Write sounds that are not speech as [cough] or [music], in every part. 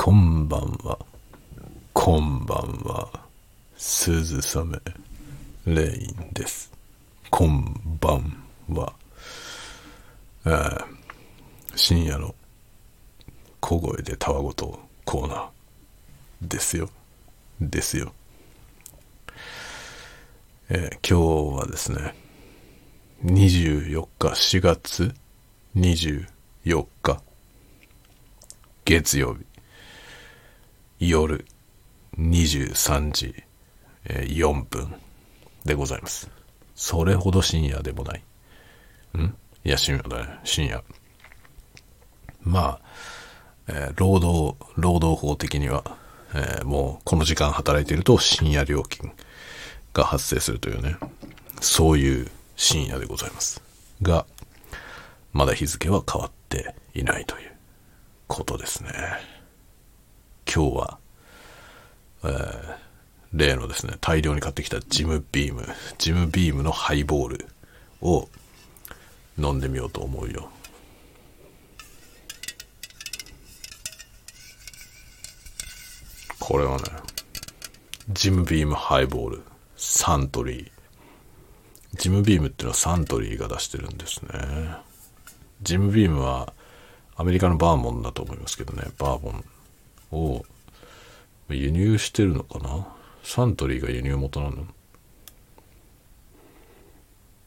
こんばんは。こんばんは。鈴雨レインです。こんばんは。えー深夜の小声でたわごとコーナーですよ。ですよ。えー今日はですね、24日、4月24日、月曜日、夜23時え4分でございます。それほど深夜でもない。ん？いや、深夜だね。深夜。まあ、えー労働、労働法的には、えーもうこの時間働いていると深夜料金が発生するというね、そういう深夜でございます。が、まだ日付は変わっていないということですね。今日は、えー例のですね、大量に買ってきたジムビーム、ジムビームのハイボールを飲んでみようと思うよ。これはね、ジムビームハイボール、サントリー。ジムビームっていうのはサントリーが出してるんですね。ジムビームはアメリカのバーボンだと思いますけどね、バーボンを輸入してるのかな？サントリーが輸入元なの？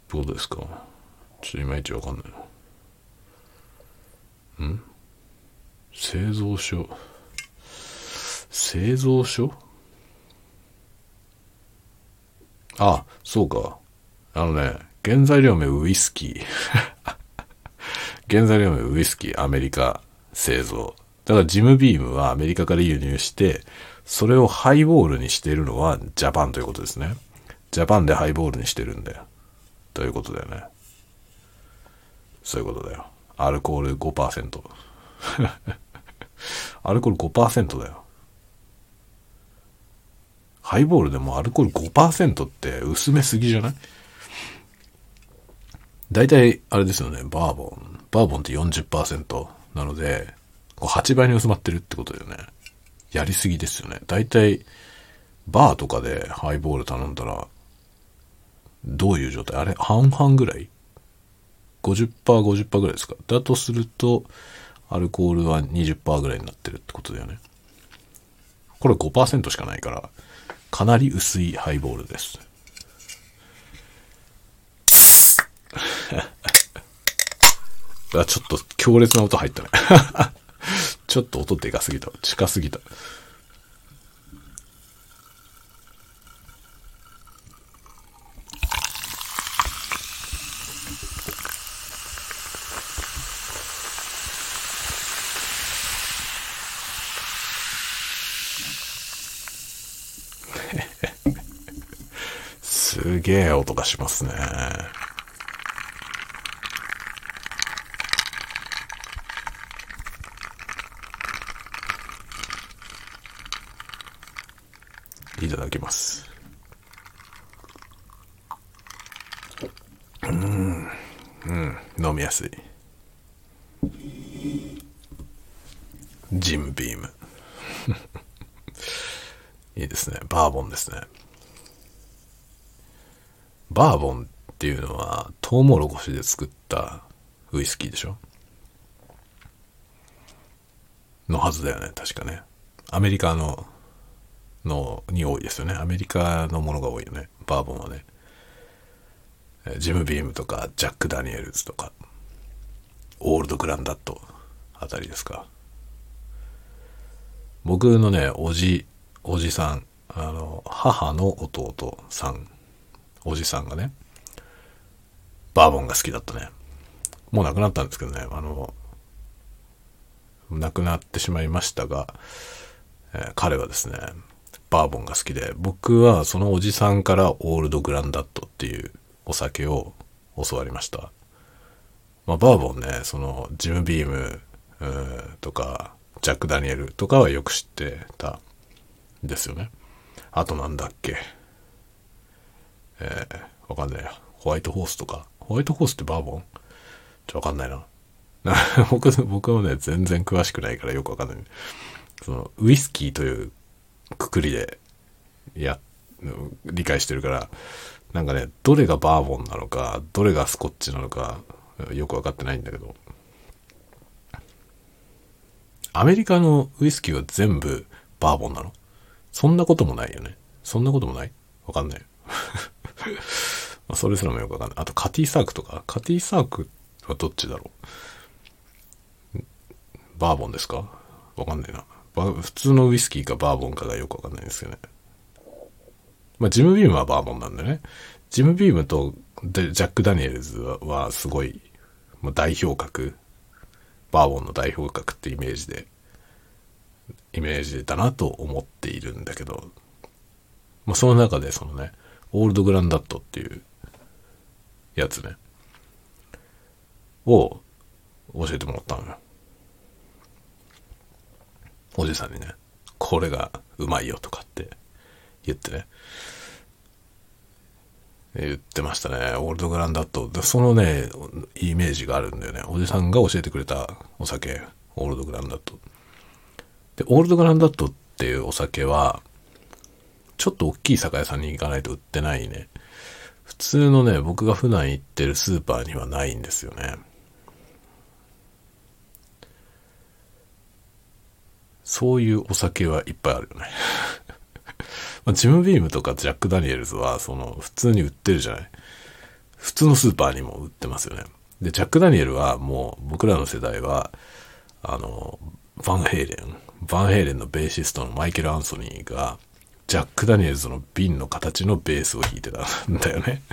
どうですか？ちょっといまいちわかんないな。ん？製造所？製造所？あ、そうか。あのね、原材料名ウイスキー。[laughs] 原材料名ウイスキー、アメリカ製造。だからジムビームはアメリカから輸入して、それをハイボールにしているのはジャパンということですね。ジャパンでハイボールにしてるんだよ。ということだよね。そういうことだよ。アルコール5%。[laughs] アルコール5%だよ。ハイボールでもアルコール5%って薄めすぎじゃない？大体、あれですよね、バーボン。バーボンって40%なので、8倍に薄まってるってことだよね。やりすぎですよね。大体、バーとかでハイボール頼んだら、どういう状態？あれ半々ぐらい ?50%、50%ぐらいですか？だとすると、アルコールは20%ぐらいになってるってことだよね。これ5%しかないから、かなり薄いハイボールです。[laughs] あ、ちょっと強烈な音入ったね。[laughs] ちょっと音でかすぎた。近すぎた。[laughs] すげえ音がしますね。ただきます。うん、うん、飲みやすい。ジムビーム。[laughs] いいですね。バーボンですね。バーボンっていうのは、トウモロコシで作ったウイスキーでしょ？のはずだよね、確かね。アメリカの、の、に多いですよね。アメリカのものが多いよね。バーボンはね。ジムビームとか、ジャック・ダニエルズとか、オールド・グランダットあたりですか。僕のね、おじ、おじさん、あの、母の弟さん、おじさんがね、バーボンが好きだったね。もう亡くなったんですけどね、あの、亡くなってしまいましたが、えー彼はですね、バーボンが好きで、僕はそのおじさんからオールドグランダットっていうお酒を教わりました。まあ、バーボンね、その、ジムビーム、とか、ジャック・ダニエルとかはよく知ってたんですよね。あとなんだっけ。えー、わかんない。ホワイトホースとか。ホワイトホースってバーボン？ちょ、わかんないな。な [laughs] 僕、僕はね、全然詳しくないからよくわかんない。その、ウイスキーというくくりで、や、理解してるから、なんかね、どれがバーボンなのか、どれがスコッチなのか、よくわかってないんだけど、アメリカのウイスキーは全部バーボンなの？そんなこともないよね？そんなこともない？わかんない。[laughs] まそれすらもよくわかんない。あとカティサークとか？カティサークはどっちだろう？バーボンですか？わかんないな。普通のウイスキーかバーボンかがよくわかんないんですけどね。まあ、ジムビームはバーボンなんでね。ジムビームとジャック・ダニエルズはすごい、まあ、代表格。バーボンの代表格ってイメージで、イメージだなと思っているんだけど、まあ、その中でそのね、オールドグランダットっていうやつね、を教えてもらったのよ。おじさんにね、これがうまいよとかって言ってね、言ってましたね。オールドグランダット。でそのね、イメージがあるんだよね。おじさんが教えてくれたお酒、オールドグランダット。で、オールドグランダットっていうお酒は、ちょっと大きい酒屋さんに行かないと売ってないね。普通のね、僕が普段行ってるスーパーにはないんですよね。そういうお酒はいっぱいあるよね [laughs] まあ、ジムビームとかジャック・ダニエルズは、その、普通に売ってるじゃない？普通のスーパーにも売ってますよね。で、ジャック・ダニエルはもう、僕らの世代は、あの、バンヘイレン、バンヘイレンのベーシストのマイケル・アンソニーが、ジャック・ダニエルズの瓶の形のベースを弾いてたんだよね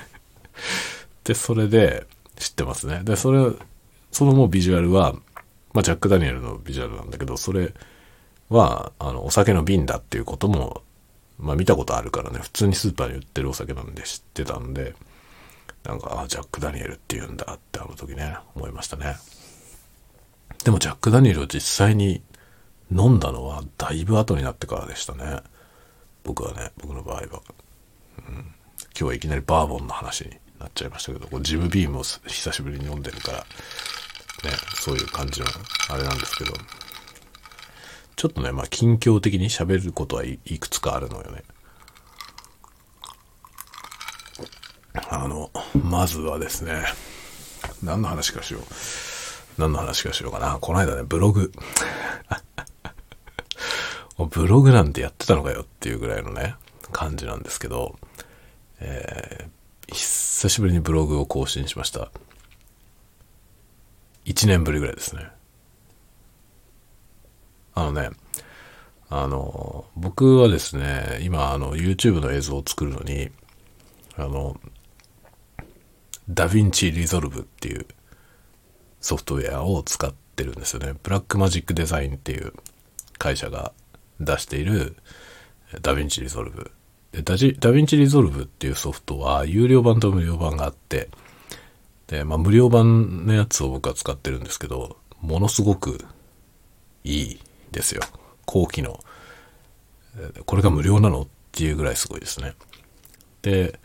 [laughs] で、それで知ってますね。で、それ、そのもうビジュアルは、まあ、ジャック・ダニエルのビジュアルなんだけど、それは、あの、お酒の瓶だっていうこともまあ見たことあるからね、普通にスーパーに売ってるお酒なんで知ってたんで、なんか、ああ、ジャック・ダニエルって言うんだってあの時ね、思いましたね。でもジャック・ダニエルを実際に飲んだのはだいぶ後になってからでしたね。僕はね、僕の場合は。うん、今日はいきなりバーボンの話になっちゃいましたけど、こジムビームを久しぶりに飲んでるから、ね、そういう感じのあれなんですけど、ちょっとね、まあ、近況的に喋ることはいくつかあるのよね。あの、まずはですね、何の話かしよう。何の話かしようかな。この間ね、ブログ。[laughs] ブログなんてやってたのかよっていうぐらいのね、感じなんですけど、えー、久しぶりにブログを更新しました。1年ぶりぐらいですね。あのね、あの、僕はですね、今、あの、YouTube の映像を作るのに、あの、 DaVinci Resolve っていうソフトウェアを使ってるんですよね。 Blackmagic Design っていう会社が出しているDaVinci Resolve。で DaVinci Resolve っていうソフトは有料版と無料版があって、で、まあ無料版のやつを僕は使ってるんですけど、ものすごくいいですよ。高機能。これが無料なの？っていうぐらいすごいですね。で、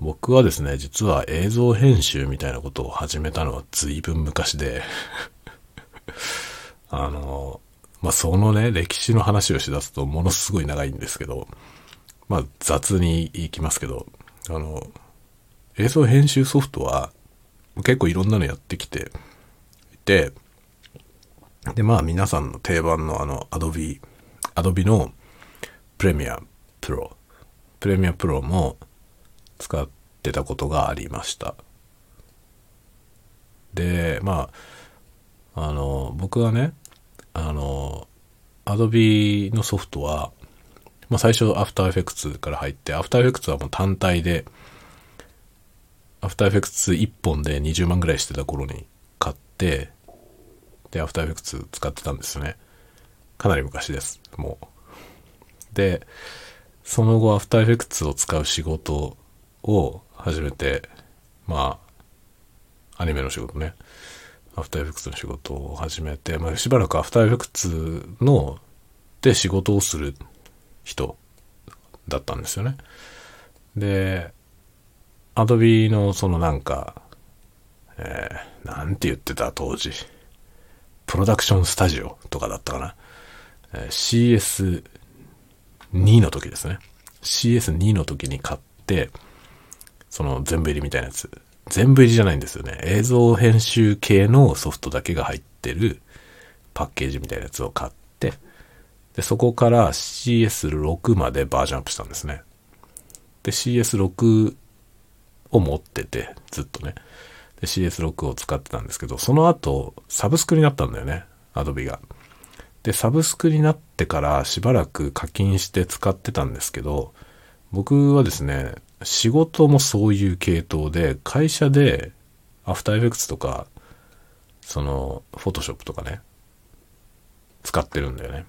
僕はですね、実は映像編集みたいなことを始めたのは随分昔で [laughs] あの、まあ、そのね、歴史の話をしだすとものすごい長いんですけど、まあ、雑に言いきますけど、あの、映像編集ソフトは結構いろんなのやってきていて、で、まあ皆さんの定番のあの Adobe、Adobe のプレミアプロ、プレミアプロも使ってたことがありました。で、まあ、あの、僕はね、あの、Adobe のソフトは、まあ最初 After Effects から入って、After Effects はもう単体で、After Effects 1本で20万ぐらいしてた頃に買って、で、アフターエフェクツ使ってたんですよね。かなり昔です。もう。で、その後アフターエフェクツを使う仕事を始めて、まあ、アニメの仕事ね。アフターエフェクツの仕事を始めて、まあ、しばらくアフターエフェクツの、で仕事をする人だったんですよね。で、アドビのそのなんか、えー、なんて言ってた当時。プロダクションスタジオとかだったかな。えー CS2 の時ですね。CS2 の時に買って、その全部入りみたいなやつ。全部入りじゃないんですよね。映像編集系のソフトだけが入ってるパッケージみたいなやつを買って、で、そこから CS6 までバージョンアップしたんですね。で、CS6 を持ってて、ずっとね。で、CS6 を使ってたんですけど、その後、サブスクになったんだよね。アドビが。で、サブスクになってからしばらく課金して使ってたんですけど、僕はですね、仕事もそういう系統で、会社でアフターエフェクツとか、その、フォトショップとかね、使ってるんだよね。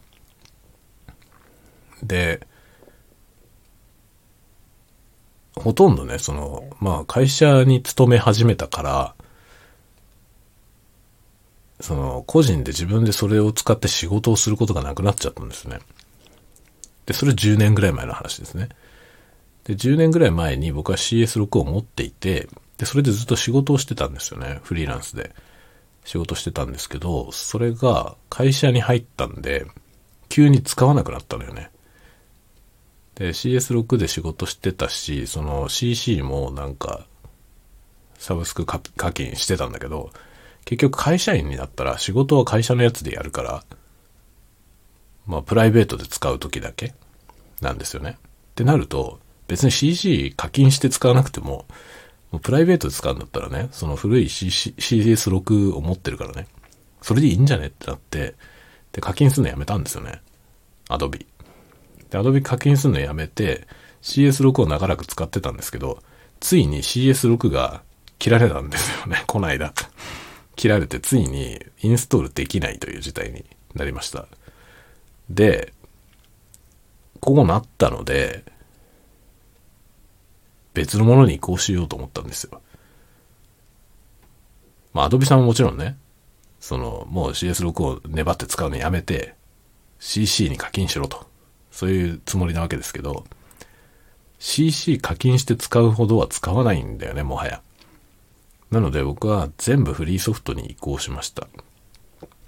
で、ほとんどね、その、まあ会社に勤め始めたから、その、個人で自分でそれを使って仕事をすることがなくなっちゃったんですね。で、それ10年ぐらい前の話ですね。で、10年ぐらい前に僕は CS6 を持っていて、で、それでずっと仕事をしてたんですよね。フリーランスで。仕事してたんですけど、それが会社に入ったんで、急に使わなくなったのよね。で、CS6 で仕事してたし、その CC もなんか、サブスク課金してたんだけど、結局会社員になったら仕事は会社のやつでやるから、まあプライベートで使う時だけなんですよね。ってなると、別に CC 課金して使わなくても、プライベートで使うんだったらね、その古い CC CS6 を持ってるからね、それでいいんじゃねってなって、で、課金するのやめたんですよね。アドビ。で、アドビ課金するのやめて、CS6 を長らく使ってたんですけど、ついに CS6 が切られたんですよね、[laughs] この間。切られて、ついにインストールできないという事態になりました。で、こうなったので、別のものに移行しようと思ったんですよ。まあ、アドビさんももちろんね、その、もう CS6 を粘って使うのやめて、CC に課金しろと。そういうつもりなわけですけど、CC 課金して使うほどは使わないんだよね、もはや。なので僕は全部フリーソフトに移行しました。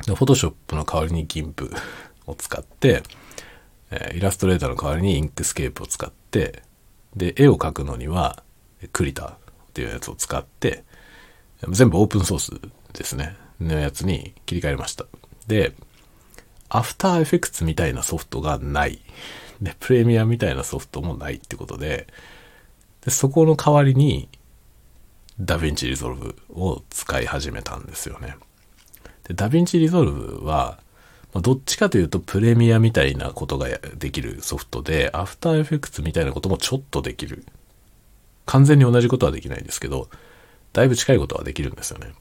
で、 Photoshop の代わりに GIMP を使って、えイラストレーターの代わりに Inkscape を使って、で、絵を描くのには、 Krita っていうやつを使って、全部オープンソースですね。のやつに切り替えました。で、 After Effects みたいなソフトがない。で、プレミアみたいなソフトもないってことで、でそこの代わりに、 DaVinci Resolve を使い始めたんですよね。で、 DaVinci Resolve は、まどっちかというとプレミアみたいなことができるソフトで、 After Effects みたいなこともちょっとできる。完全に同じことはできないんですけど、だいぶ近いことはできるんですよね。っ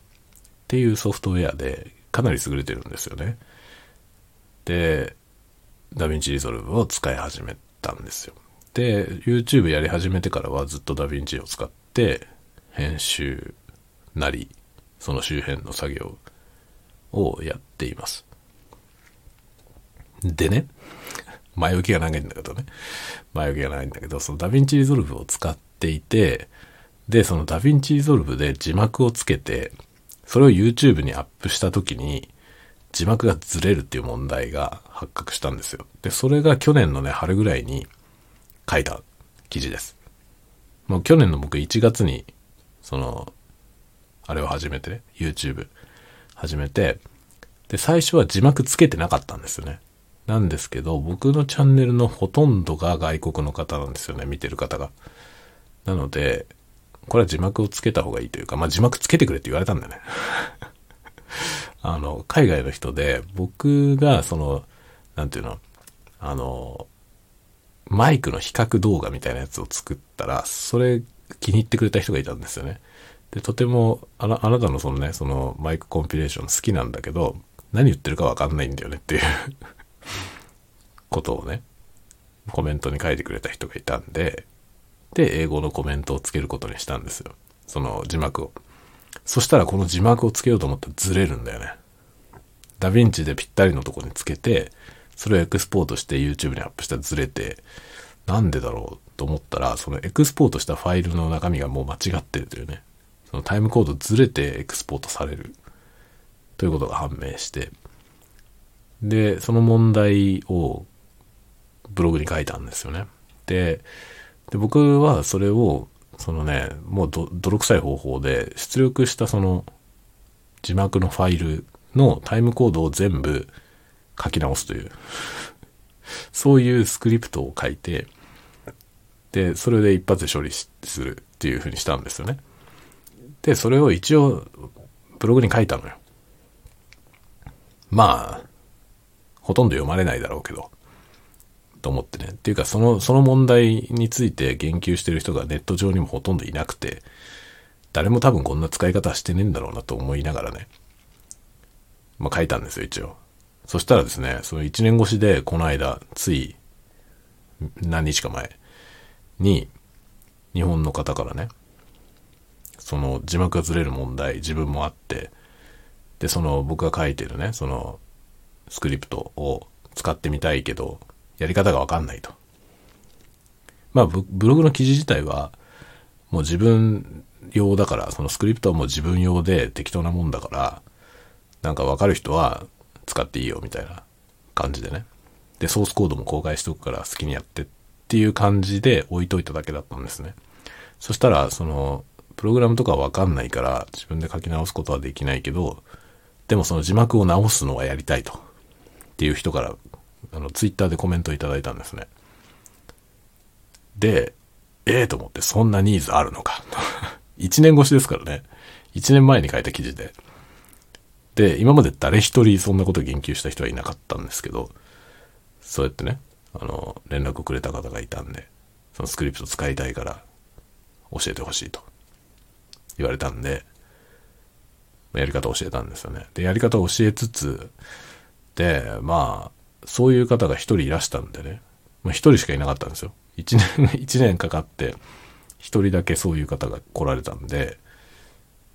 ていうソフトウェアで、かなり優れてるんですよね。で、 DaVinci Resolve を使い始めたんですよ。で、YouTube やり始めてからはずっとダヴィンチを使って、編集なり、その周辺の作業をやっています。でね、前置きが長いんだけどね。前置きが長いんだけど、その DaVinci Resolve を使っていて、で、その DaVinci Resolve で字幕をつけて、それを YouTube にアップした時に、字幕がずれるっていう問題が発覚したんですよ。で、それが去年のね、春ぐらいに書いた記事です。もう去年の僕1月に、その、あれを始めてね、YouTube 始めて、で、最初は字幕つけてなかったんですよね。なんですけど、僕のチャンネルのほとんどが外国の方なんですよね、見てる方が。なので、これは字幕をつけた方がいいというか、まあ字幕つけてくれって言われたんだよね。あの、海外の人で、僕がその、なんていうの、あの、マイクの比較動画みたいなやつを作ったら、それ気に入ってくれた人がいたんですよね。で、とても、あなあなたのそのね、そのマイクコンピレーション好きなんだけど、何言ってるかわかんないんだよねっていうことをね、コメントに書いてくれた人がいたんで、で、英語のコメントをつけることにしたんですよ。その字幕を。そしたらこの字幕をつけようと思ったらずれるんだよね。ダヴィンチでぴったりのとこにつけて、それをエクスポートして YouTube にアップしたらずれて、なんでだろうと思ったら、そのエクスポートしたファイルの中身がもう間違ってるというね。そのタイムコードずれてエクスポートされる。ということが判明して。で、その問題をブログに書いたんですよね。で、で僕はそれを、そのね、もう泥臭い方法で出力したその字幕のファイルのタイムコードを全部書き直すというそういうスクリプトを書いて、で、それで一発で処理するっていう風にしたんですよね。で、それを一応、ブログに書いたのよ。まあ、ほとんど読まれないだろうけど、と思ってね。っていうか、その、その問題について言及してる人がネット上にもほとんどいなくて、誰も多分こんな使い方してねえんだろうなと思いながらね、まあ書いたんですよ、一応。そしたらですね、その1年越しで、この間、つい、何日か前に、日本の方からね、その字幕がずれる問題、自分もあって、で、その僕が書いてるね、そのスクリプトを使ってみたいけど、やり方がわかんないと。まあ、ブログの記事自体は、もう自分用だから、そのスクリプトはもう自分用で適当なもんだから、なんかわかる人は使っていいよみたいな感じでね。で、ソースコードも公開しておくから好きにやってっていう感じで置いといただけだったんですね。そしたら、その、プログラムとかわかんないから自分で書き直すことはできないけど、でもその字幕を直すのはやりたいと。っていう人から、あの、ツイッターでコメントいただいたんですね。で、ええー、と思ってそんなニーズあるのか。[laughs] 1年越しですからね。1年前に書いた記事で。で、今まで誰一人そんなこと言及した人はいなかったんですけど、そうやってね、あの、連絡をくれた方がいたんで、そのスクリプト使いたいから教えてほしいと言われたんで、やり方を教えたんですよね。で、やり方を教えつつ、で、まあ、そういう方が一人いらしたんでね、まあ人しかいなかったんですよ。一年、[laughs] 一年かかって、一人だけそういう方が来られたんで、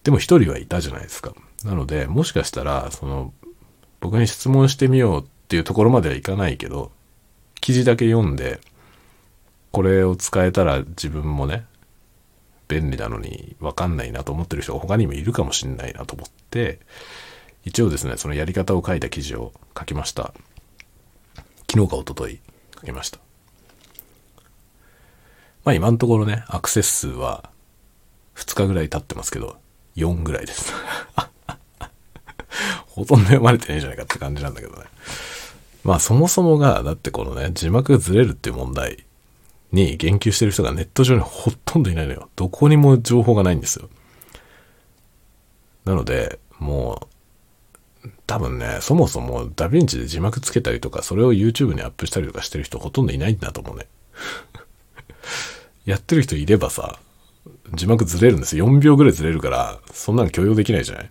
でも一人はいたじゃないですか。なので、もしかしたら、その、僕に質問してみようっていうところまではいかないけど、記事だけ読んで、これを使えたら自分もね、便利なのにわかんないなと思ってる人が他にもいるかもしんないなと思って、一応ですね、そのやり方を書いた記事を書きました。昨日か一昨日書きました。まあ今のところね、アクセス数は2日ぐらい経ってますけど、4ぐらいです [laughs] ほとんど読まれてねえじゃないかって感じなんだけどね。まあそもそもが、だってこのね、字幕がずれるっていう問題に言及してる人がネット上にほとんどいないのよ。どこにも情報がないんですよ。なので、もう、多分ね、そもそもダヴィンチで字幕つけたりとか、それを YouTube にアップしたりとかしてる人ほとんどいないんだと思うね。[laughs] やってる人いればさ、字幕ずれるんですよ。4秒ぐらいずれるから、そんなの許容できないじゃない？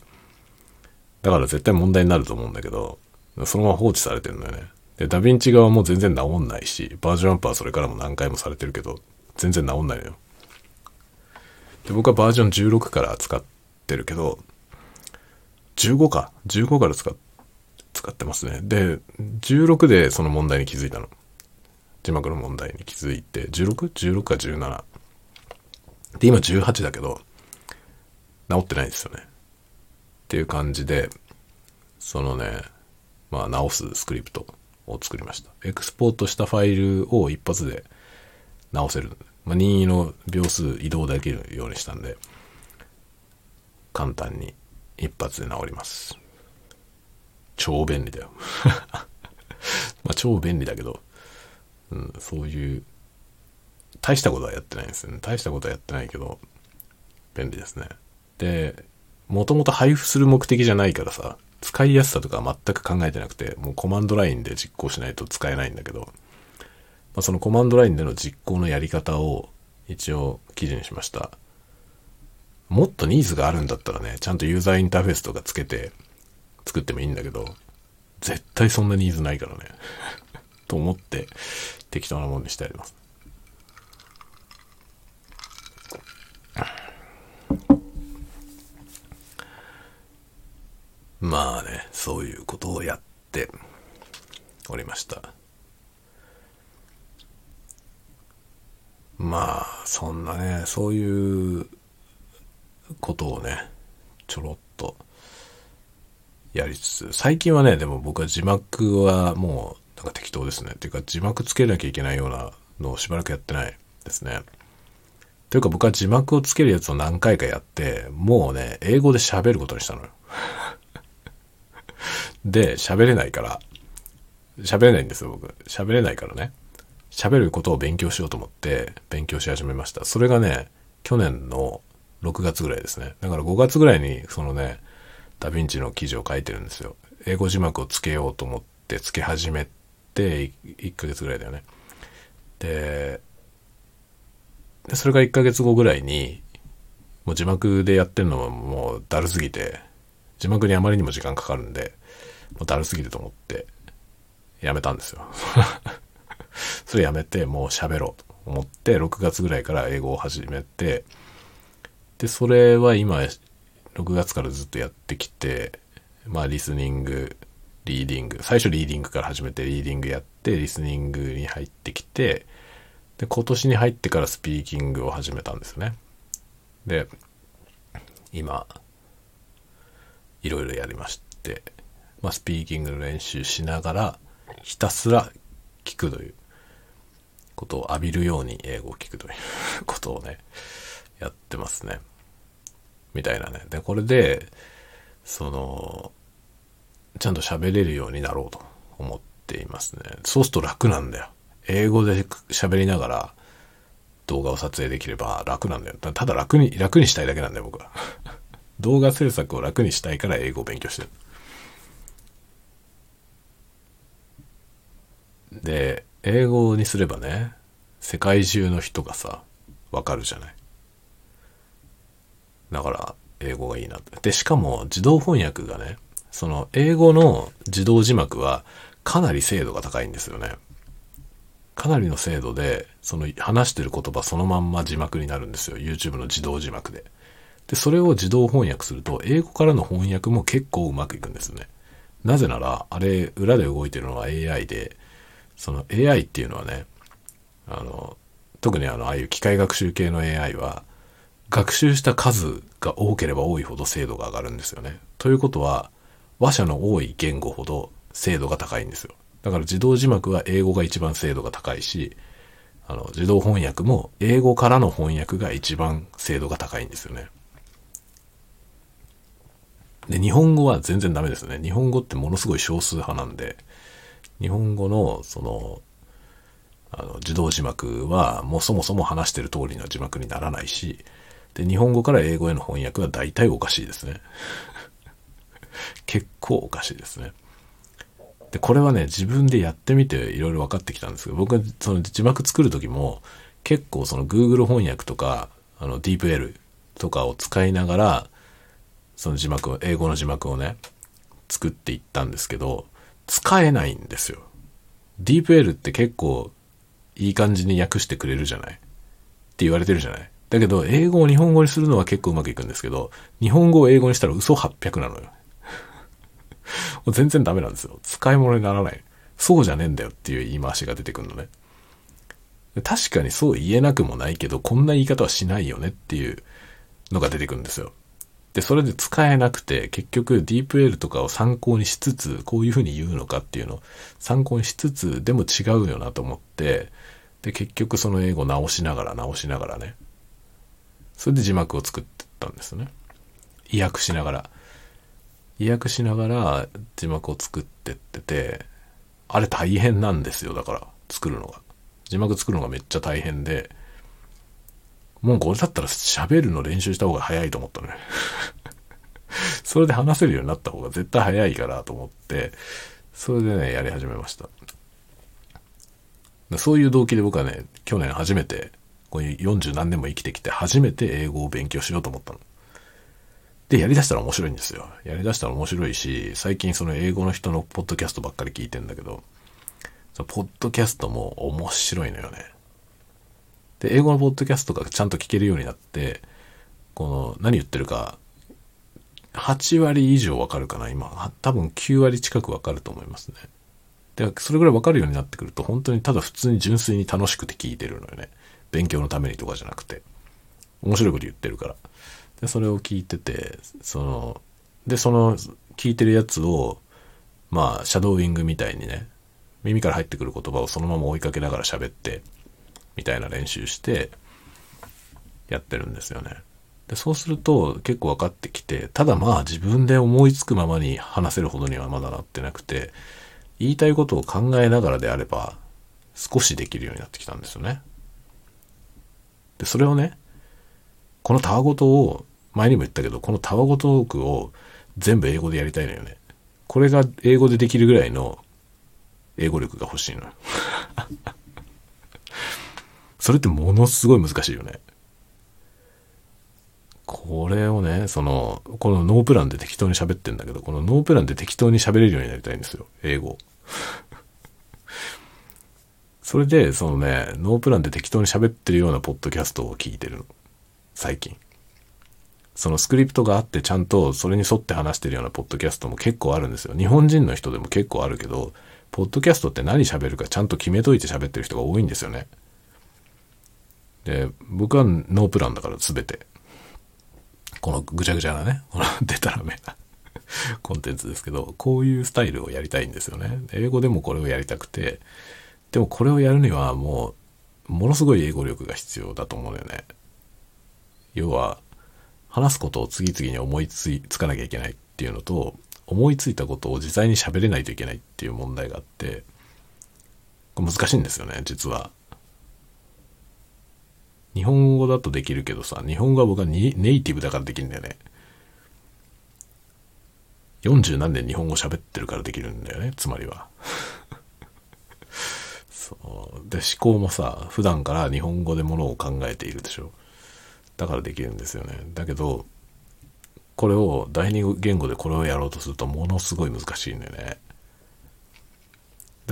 だから絶対問題になると思うんだけど、そのまま放置されてるんだよね。で、ダヴィンチ側も全然治んないし、バージョンアップはそれからも何回もされてるけど、全然治んないのよ。で、僕はバージョン16から使ってるけど、15か。15から使使ってますね。で、16でその問題に気づいたの。字幕の問題に気づいて、16?16 か17。で、今18だけど、治ってないんですよね。っていう感じで、そのね、まあ直すスクリプトを作りました。エクスポートしたファイルを一発で直せる。まあ、任意の秒数移動できるようにしたんで、簡単に一発で治ります。超便利だよ。[laughs] まあ超便利だけど、うん、そういう大したことはやってないんですよね。大したことはやってないけど、便利ですね。で、もともと配布する目的じゃないからさ、使いやすさとか全く考えてなくて、もうコマンドラインで実行しないと使えないんだけど、まあ、そのコマンドラインでの実行のやり方を一応記事にしました。もっとニーズがあるんだったらね、ちゃんとユーザーインターフェースとかつけて作ってもいいんだけど、絶対そんなニーズないからね。[laughs] と思って適当なもんにしてあります。まあね、そういうことをやっておりました。まあ、そんなね、そういうことをね、ちょろっとやりつつ、最近はね、でも僕は字幕はもうなんか適当ですね。っていうか字幕つけなきゃいけないようなのをしばらくやってないですね。というか僕は字幕をつけるやつを何回かやって、もうね、英語で喋ることにしたのよ。[laughs] で、喋れないから、喋れないんですよ、僕。喋れないからね。喋ることを勉強しようと思って、勉強し始めました。それがね、去年の6月ぐらいですね。だから5月ぐらいに、そのね、ダヴィンチの記事を書いてるんですよ。英語字幕をつけようと思って、つけ始めて、1ヶ月ぐらいだよね。で、でそれが1ヶ月後ぐらいに、もう字幕でやってるのはもうだるすぎて、字幕にあまりにも時間かかるんで、もうだるすぎると思って、やめたんですよ。[laughs] それやめて、もう喋ろうと思って、6月ぐらいから英語を始めて、で、それは今、6月からずっとやってきて、まあ、リスニング、リーディング、最初リーディングから始めて、リーディングやって、リスニングに入ってきて、で、今年に入ってからスピーキングを始めたんですね。で、今、いろいろやりまして、まあ、スピーキングの練習しながら、ひたすら聞くということを浴びるように英語を聞くということをね、やってますね。みたいなね。で、これで、その、ちゃんと喋れるようになろうと思っていますね。そうすると楽なんだよ。英語で喋りながら動画を撮影できれば楽なんだよ。ただ楽に、楽にしたいだけなんだよ、僕は。[laughs] 動画制作を楽にしたいから英語を勉強してる。で、英語にすればね、世界中の人がさ、わかるじゃない。だから、英語がいいなって。で、しかも自動翻訳がね、その英語の自動字幕はかなり精度が高いんですよね。かなりの精度で、その話してる言葉そのまんま字幕になるんですよ。YouTube の自動字幕で。で、それを自動翻訳すると、英語からの翻訳も結構うまくいくんですね。なぜなら、あれ、裏で動いてるのは AI で、その AI っていうのはね、あの、特にあの、ああいう機械学習系の AI は、学習した数が多ければ多いほど精度が上がるんですよね。ということは、話者の多い言語ほど精度が高いんですよ。だから自動字幕は英語が一番精度が高いし、あの、自動翻訳も英語からの翻訳が一番精度が高いんですよね。で、日本語は全然ダメですね。日本語ってものすごい少数派なんで、日本語の、その、あの、自動字幕はもうそもそも話してる通りの字幕にならないし、で、日本語から英語への翻訳は大体おかしいですね。結構おかしいですね。で、これはね、自分でやってみていろいろ分かってきたんですけど、僕はその字幕作る時も、結構その Google 翻訳とか、あの DeepL とかを使いながら、その字幕を、英語の字幕をね、作っていったんですけど、使えないんですよ。DeepL って結構いい感じに訳してくれるじゃない？って言われてるじゃない？だけど、英語を日本語にするのは結構うまくいくんですけど、日本語を英語にしたら嘘800なのよ。[laughs] もう全然ダメなんですよ。使い物にならない。そうじゃねえんだよっていう言い回しが出てくるのね。確かにそう言えなくもないけど、こんな言い方はしないよねっていうのが出てくるんですよ。で、それで使えなくて、結局 DeepL とかを参考にしつつ、こういうふうに言うのかっていうのを参考にしつつ、でも違うよなと思って、で、結局その英語直しながら直しながらね、それで字幕を作ってたんですね。意訳しながら。意訳しながら字幕を作ってってて、あれ大変なんですよ、だから、作るのが。字幕作るのがめっちゃ大変で、もうこれだったら喋るの練習した方が早いと思ったのね。[laughs] それで話せるようになった方が絶対早いからと思って、それでね、やり始めました。そういう動機で僕はね、去年初めて、こういう40何年も生きてきて初めて英語を勉強しようと思ったの。で、やりだしたら面白いんですよ。やりだしたら面白いし、最近その英語の人のポッドキャストばっかり聞いてんだけど、そのポッドキャストも面白いのよね。で、英語のポッドキャストがちゃんと聞けるようになって、この、何言ってるか、8割以上わかるかな今。多分9割近くわかると思いますね。で、それぐらいわかるようになってくると、本当にただ普通に純粋に楽しくて聞いてるのよね。勉強のためにとかじゃなくて。面白いこと言ってるから。で、それを聞いてて、その、で、その、聞いてるやつを、まあ、シャドーイングみたいにね、耳から入ってくる言葉をそのまま追いかけながら喋って、みたいな練習して、やってるんですよね。で、そうすると結構分かってきて、ただまあ自分で思いつくままに話せるほどにはまだなってなくて、言いたいことを考えながらであれば、少しできるようになってきたんですよね。で、それをね、このたわごとを、前にも言ったけど、このたわごトークを全部英語でやりたいのよね。これが英語でできるぐらいの英語力が欲しいの。[laughs] それってものすごい難しいよね。これをね、その、このノープランで適当に喋ってんだけど、このノープランで適当に喋れるようになりたいんですよ。英語。それで、そのね、ノープランで適当に喋ってるようなポッドキャストを聞いてるの。最近。そのスクリプトがあってちゃんとそれに沿って話してるようなポッドキャストも結構あるんですよ。日本人の人でも結構あるけど、ポッドキャストって何喋るかちゃんと決めといて喋ってる人が多いんですよね。で、僕はノープランだから全て。このぐちゃぐちゃなね、このデタラメなコンテンツですけど、こういうスタイルをやりたいんですよね。英語でもこれをやりたくて、でもこれをやるにはもう、ものすごい英語力が必要だと思うんだよね。要は、話すことを次々に思いついつかなきゃいけないっていうのと、思いついたことを実際に喋れないといけないっていう問題があって、これ難しいんですよね、実は。日本語だとできるけどさ、日本語は僕はネイティブだからできるんだよね。40何年日本語喋ってるからできるんだよね、つまりは。そう。で、思考もさ、普段から日本語でものを考えているでしょ。だからできるんですよね。だけど、これを第二言語でこれをやろうとするとものすごい難しいんだよね。だか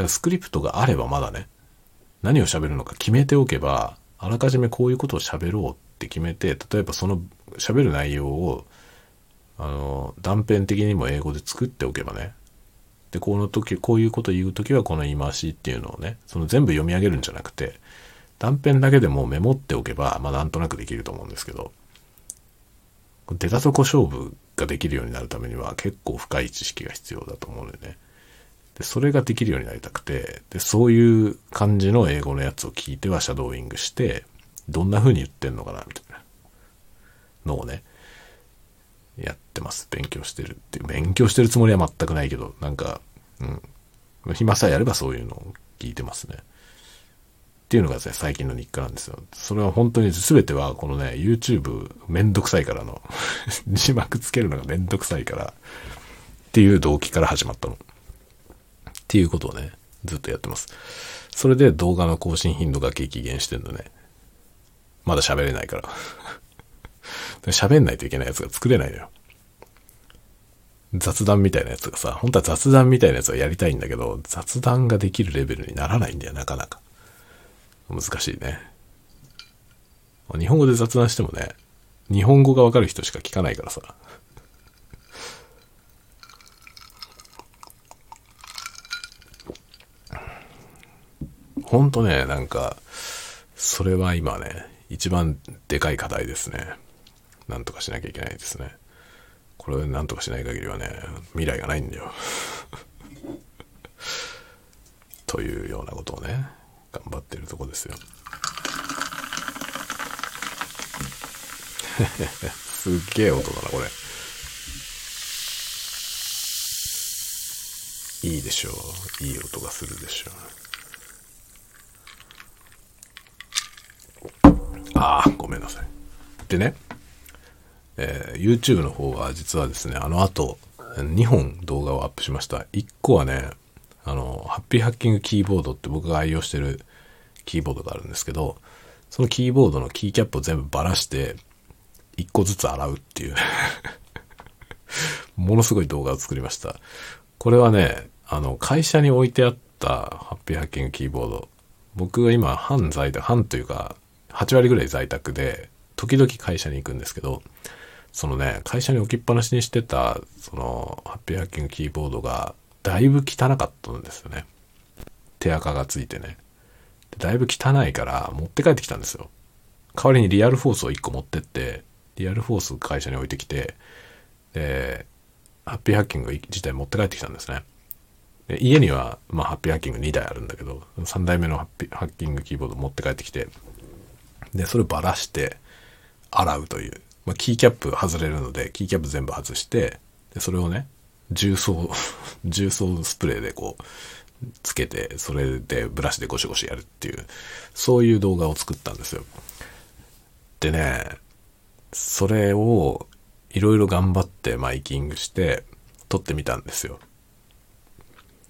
らスクリプトがあればまだね、何を喋るのか決めておけば、あらかじめこういうことを喋ろうって決めて、例えばその喋る内容を、あの、断片的にも英語で作っておけばね。で、この時、こういうこと言う時はこの言い回しっていうのをね、その全部読み上げるんじゃなくて、断片だけでもメモっておけば、まあなんとなくできると思うんですけど、出たとこ勝負ができるようになるためには結構深い知識が必要だと思うのでね。で、それができるようになりたくて、で、そういう感じの英語のやつを聞いてはシャドーイングして、どんな風に言ってんのかな、みたいなのをね、やってます。勉強してるっていう。勉強してるつもりは全くないけど、なんか、うん。暇さえやればそういうのを聞いてますね。っていうのがですね、最近の日課なんですよ。それは本当に全てはこのね、YouTube めんどくさいからの [laughs] 字幕つけるのがめんどくさいから、っていう動機から始まったの。っていうことをね、ずっとやってます。それで動画の更新頻度が激減してんのね。まだ喋れないから。喋んないといけないやつが作れないのよ。雑談みたいなやつがさ、本当は雑談みたいなやつはやりたいんだけど、雑談ができるレベルにならないんだよ、なかなか。難しいね。日本語で雑談してもね、日本語がわかる人しか聞かないからさ。ほんとね、なんか、それは今ね、一番でかい課題ですね。なんとかしなきゃいけないですね。これをなんとかしない限りはね、未来がないんだよ。[laughs] というようなことをね、頑張ってるとこですよ。[laughs] すっげえ音だな、これ。いいでしょう。いい音がするでしょう。ああ、ごめんなさい。でね、えー、YouTube の方は実はですね、あの後、2本動画をアップしました。1個はね、あの、ハッピーハッキングキーボードって僕が愛用してるキーボードがあるんですけど、そのキーボードのキーキャップを全部ばらして、1個ずつ洗うっていう [laughs] ものすごい動画を作りました。これはね、あの、会社に置いてあったハッピーハッキングキーボード。僕は今、半在宅、半というか、8割ぐらい在宅で、時々会社に行くんですけど、そのね、会社に置きっぱなしにしてた、その、ハッピーハッキングキーボードが、だいぶ汚かったんですよね。手垢がついてね。だいぶ汚いから持って帰ってきたんですよ。代わりにリアルフォースを1個持ってって、リアルフォース会社に置いてきて、で、ハッピーハッキング自体持って帰ってきたんですね。で家には、まあ、ハッピーハッキング2台あるんだけど、3台目のハッピーハッキングキーボード持って帰ってきて、で、それをばらして、洗うという。まあ、キーキャップ外れるので、キーキャップ全部外して、で、それをね、重曹、[laughs] 重曹スプレーでこう、つけて、それでブラシでゴシゴシやるっていう、そういう動画を作ったんですよ。でね、それをいろいろ頑張ってマイキングして撮ってみたんですよ。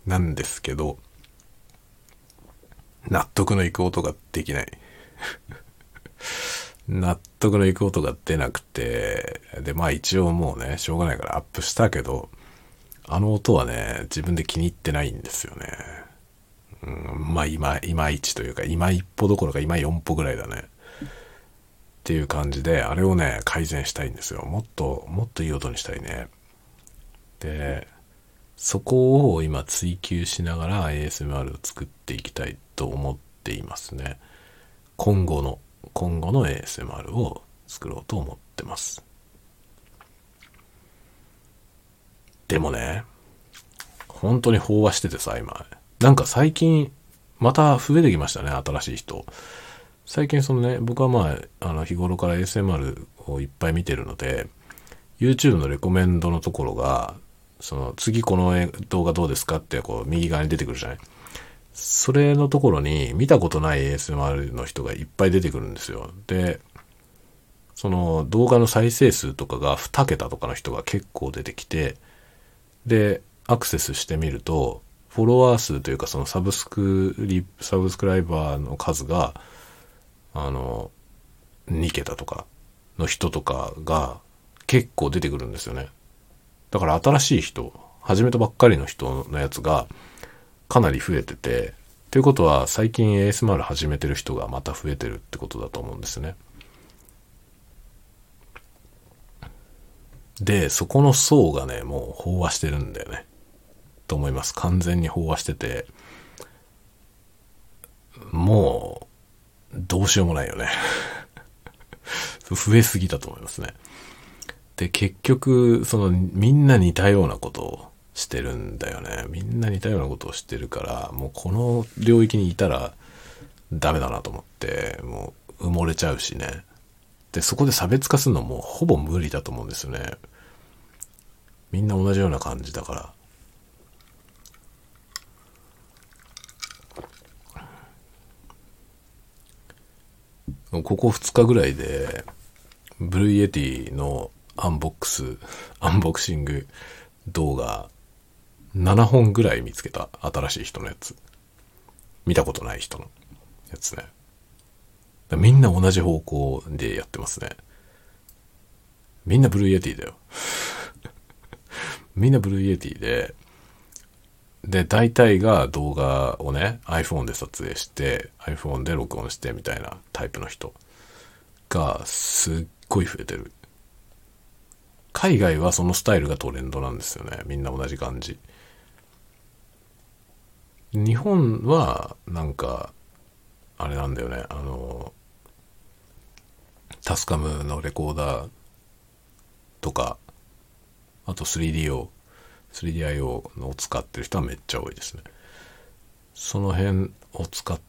なんですけど、納得のいく音ができない。納得のいく音が出なくて、で、まあ一応もうね、しょうがないからアップしたけど、あの音はね、自分で気に入ってないんですよね。うん、まあ今、いまいちというか、今一歩どころか今四歩ぐらいだね。っていう感じで、あれをね、改善したいんですよ。もっと、もっといい音にしたいね。で、そこを今追求しながら ASMR を作っていきたいと思っていますね。今後の、今後の ASMR を作ろうと思ってます。でもね、本当に飽和しててさ、今。なんか最近、また増えてきましたね、新しい人。最近そのね、僕はまあ、あの、日頃から ASMR をいっぱい見てるので、YouTube のレコメンドのところが、その、次この動画どうですかって、こう、右側に出てくるじゃないそれのところに、見たことない ASMR の人がいっぱい出てくるんですよ。で、その動画の再生数とかが2桁とかの人が結構出てきて、で、アクセスしてみると、フォロワー数というかそのサブスクリ、サブスクライバーの数が、あの、2桁とかの人とかが結構出てくるんですよね。だから新しい人、始めたばっかりの人のやつがかなり増えてて、ということは最近 ASMR 始めてる人がまた増えてるってことだと思うんですね。で、そこの層がね、もう飽和してるんだよね。と思います。完全に飽和してて、もう、どうしようもないよね。[laughs] 増えすぎたと思いますね。で、結局、その、みんな似たようなことをしてるんだよね。みんな似たようなことをしてるから、もうこの領域にいたらダメだなと思って、もう埋もれちゃうしね。で、そこで差別化するのもほぼ無理だと思うんですよね。みんな同じような感じだから。ここ2日ぐらいで、 Blue Yeti のアンボックス、アンボクシング動画7本ぐらい見つけた。新しい人のやつ。見たことない人のやつね。みんな同じ方向でやってますね。みんな Blue Yeti だよ。[laughs] みんな Blue Yeti で、で、大体が動画をね、iPhone で撮影して、iPhone で録音してみたいなタイプの人がすっごい増えてる。海外はそのスタイルがトレンドなんですよね。みんな同じ感じ。日本は、なんか、あれなんだよね。あの、タスカムのレコーダーとか、あと 3DO、3DIO を使ってる人はめっちゃ多いですね。その辺を使っ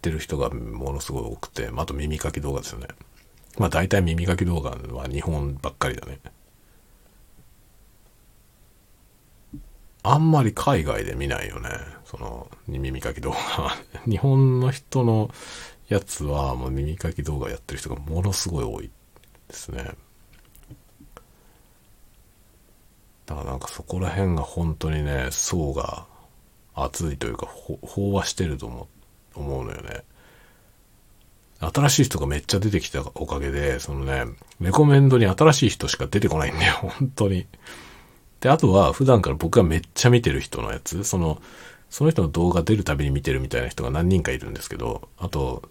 てる人がものすごい多くて、あと耳かき動画ですよね。まあ大体耳かき動画は日本ばっかりだね。あんまり海外で見ないよね。その耳かき動画。[laughs] 日本の人のやつはもう耳かき動画やってる人がものすごい多いですね。だからなんかそこら辺が本当にね、層が厚いというか、飽和してると思思うのよね。新しい人がめっちゃ出てきたおかげで、そのね、レコメンドに新しい人しか出てこないんだよ、本当に。で、あとは普段から僕がめっちゃ見てる人のやつ、その、その人の動画出るたびに見てるみたいな人が何人かいるんですけど、あと、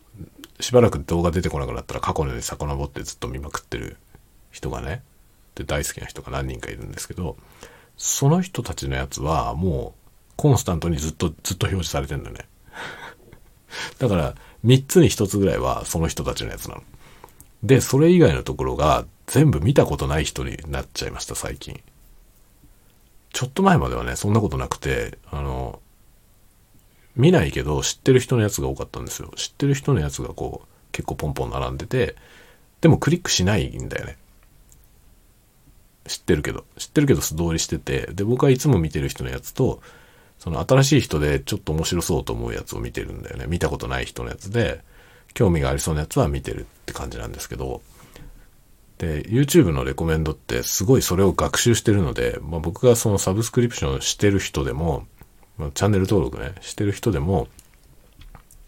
しばらく動画出てこなくなったら過去のように遡ってずっと見まくってる人がね、って大好きな人が何人かいるんですけど、その人たちのやつはもうコンスタントにずっとずっと表示されてんだよね。[laughs] だから3つに1つぐらいはその人たちのやつなの。で、それ以外のところが全部見たことない人になっちゃいました、最近。ちょっと前まではね、そんなことなくて、あの、見ないけど知ってる人のやつが多かったんですよ。知ってる人のやつがこう、結構ポンポン並んでて、でもクリックしないんだよね。知ってるけど。知ってるけど素通りしてて、で、僕はいつも見てる人のやつと、その新しい人でちょっと面白そうと思うやつを見てるんだよね。見たことない人のやつで、興味がありそうなやつは見てるって感じなんですけど、で、YouTube のレコメンドってすごいそれを学習してるので、まあ、僕がそのサブスクリプションしてる人でも、まあ、チャンネル登録ね、してる人でも、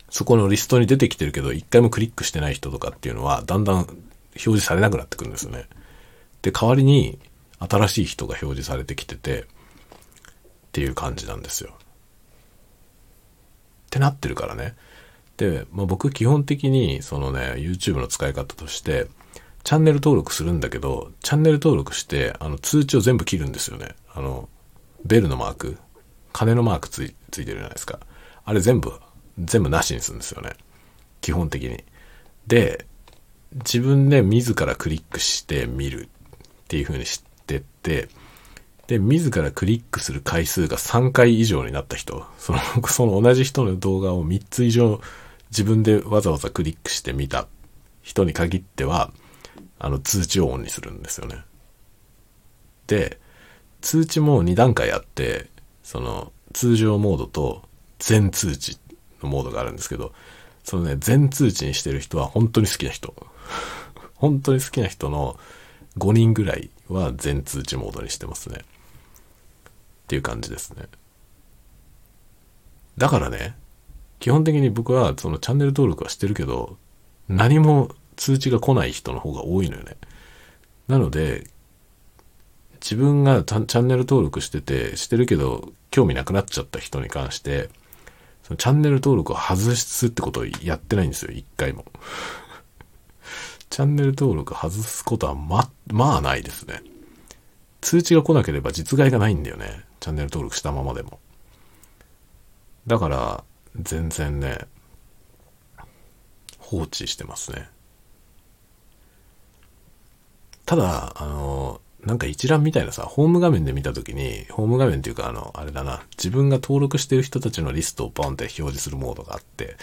そこのリストに出てきてるけど、一回もクリックしてない人とかっていうのは、だんだん表示されなくなってくるんですよね。で、代わりに、新しい人が表示されてきてて、っていう感じなんですよ。ってなってるからね。で、まあ、僕基本的にそのね、YouTube の使い方として、チャンネル登録するんだけど、チャンネル登録して、あの、通知を全部切るんですよね。あの、ベルのマーク、金のマークついてるじゃないですか。あれ全部、全部なしにするんですよね。基本的に。で、自分で自らクリックして見るっていう風にしてって、で、自らクリックする回数が3回以上になった人、その、[laughs] その同じ人の動画を3つ以上自分でわざわざクリックしてみた人に限っては、あの、通知をオンにするんですよね。で、通知も2段階あって、その、通常モードと全通知のモードがあるんですけど、そのね、全通知にしてる人は本当に好きな人。[laughs] 本当に好きな人の5人ぐらいは全通知モードにしてますね。っていう感じですね。だからね、基本的に僕はそのチャンネル登録はしてるけど、何も通知が来ない人の方が多いのよね。なので、自分がチャンネル登録してて、してるけど、興味なくなっちゃった人に関して、そのチャンネル登録を外すってことをやってないんですよ、一回も。[laughs] チャンネル登録外すことはま、まあないですね。通知が来なければ実害がないんだよね。チャンネル登録したままでも。だから、全然ね、放置してますね。ただ、あの、なんか一覧みたいなさ、ホーム画面で見たときに、ホーム画面っていうかあの、あれだな、自分が登録してる人たちのリストをポンって表示するモードがあって、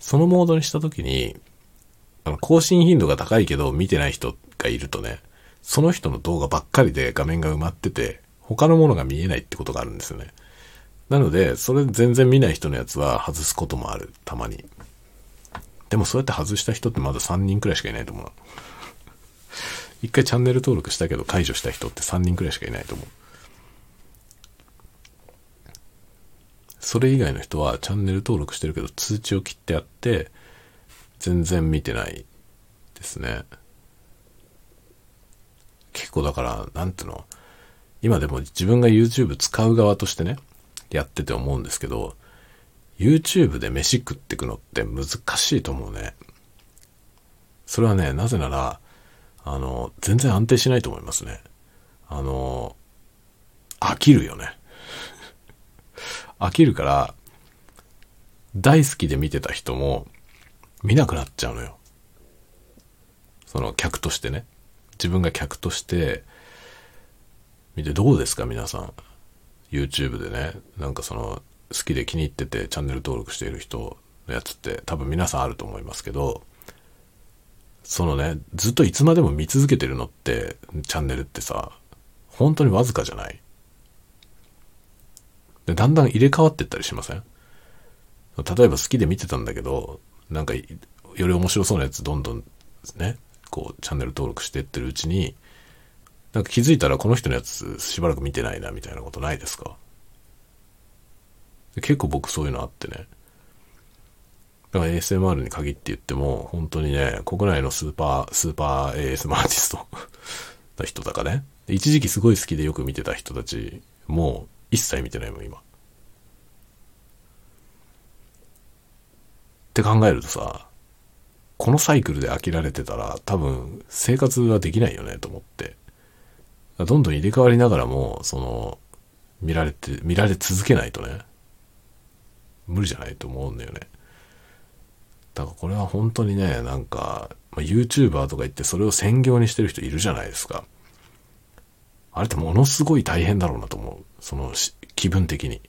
そのモードにしたときに、あの、更新頻度が高いけど見てない人がいるとね、その人の動画ばっかりで画面が埋まってて、他のものが見えないってことがあるんですよね。なので、それ全然見ない人のやつは外すこともある、たまに。でもそうやって外した人ってまだ3人くらいしかいないと思う。一回チャンネル登録したけど解除した人って3人くらいしかいないと思う。それ以外の人はチャンネル登録してるけど通知を切ってあって、全然見てないですね。結構だから、なんていうの、今でも自分が YouTube 使う側としてね、やってて思うんですけど、YouTube で飯食ってくのって難しいと思うね。それはね、なぜなら、あの、全然安定しないと思いますね。あの、飽きるよね。飽きるから、大好きで見てた人も見なくなっちゃうのよ。その客としてね。自分が客として見てどうですか皆さん。YouTube でね、なんかその好きで気に入っててチャンネル登録している人のやつって多分皆さんあると思いますけど、そのね、ずっといつまでも見続けてるのって、チャンネルってさ、本当にわずかじゃない？で、だんだん入れ替わってったりしません？例えば好きで見てたんだけど、なんか、より面白そうなやつどんどんね、こう、チャンネル登録してってるうちに、なんか気づいたらこの人のやつしばらく見てないなみたいなことないですか？結構僕そういうのあってね。だから ASMR に限って言っても、本当にね、国内のスーパー、スーパー ASM アーティストの人とかね、一時期すごい好きでよく見てた人たち、もう一切見てないもん、今。って考えるとさ、このサイクルで飽きられてたら多分生活はできないよねと思って。どんどん入れ替わりながらも、その、見られて、見られ続けないとね、無理じゃないと思うんだよね。だからこれは本当にね、なんか、まあ、YouTuber とか言ってそれを専業にしてる人いるじゃないですか。あれってものすごい大変だろうなと思う。その気分的に。